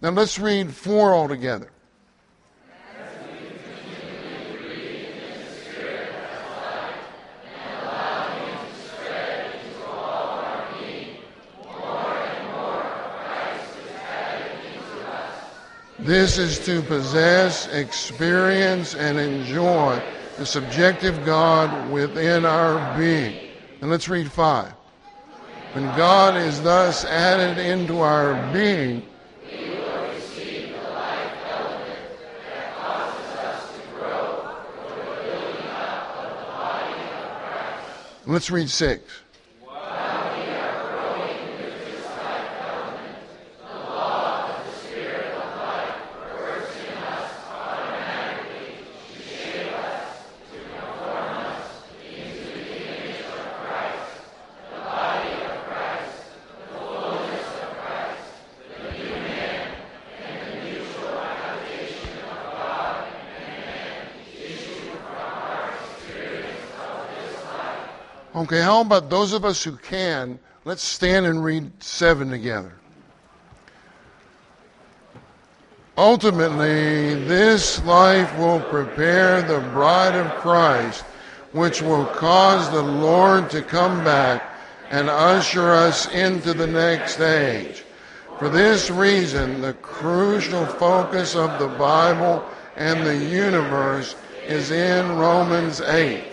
Now let's read four all This is to possess, experience, and enjoy the subjective God within our being. And let's read five. When God is thus added into our being, Let's read six. Okay, how about those of us who can, let's stand and read 7 together. Ultimately, this life will prepare the bride of Christ, which will cause the Lord to come back and usher us into the next age. For this reason, the crucial focus of the Bible and the universe is in Romans 8.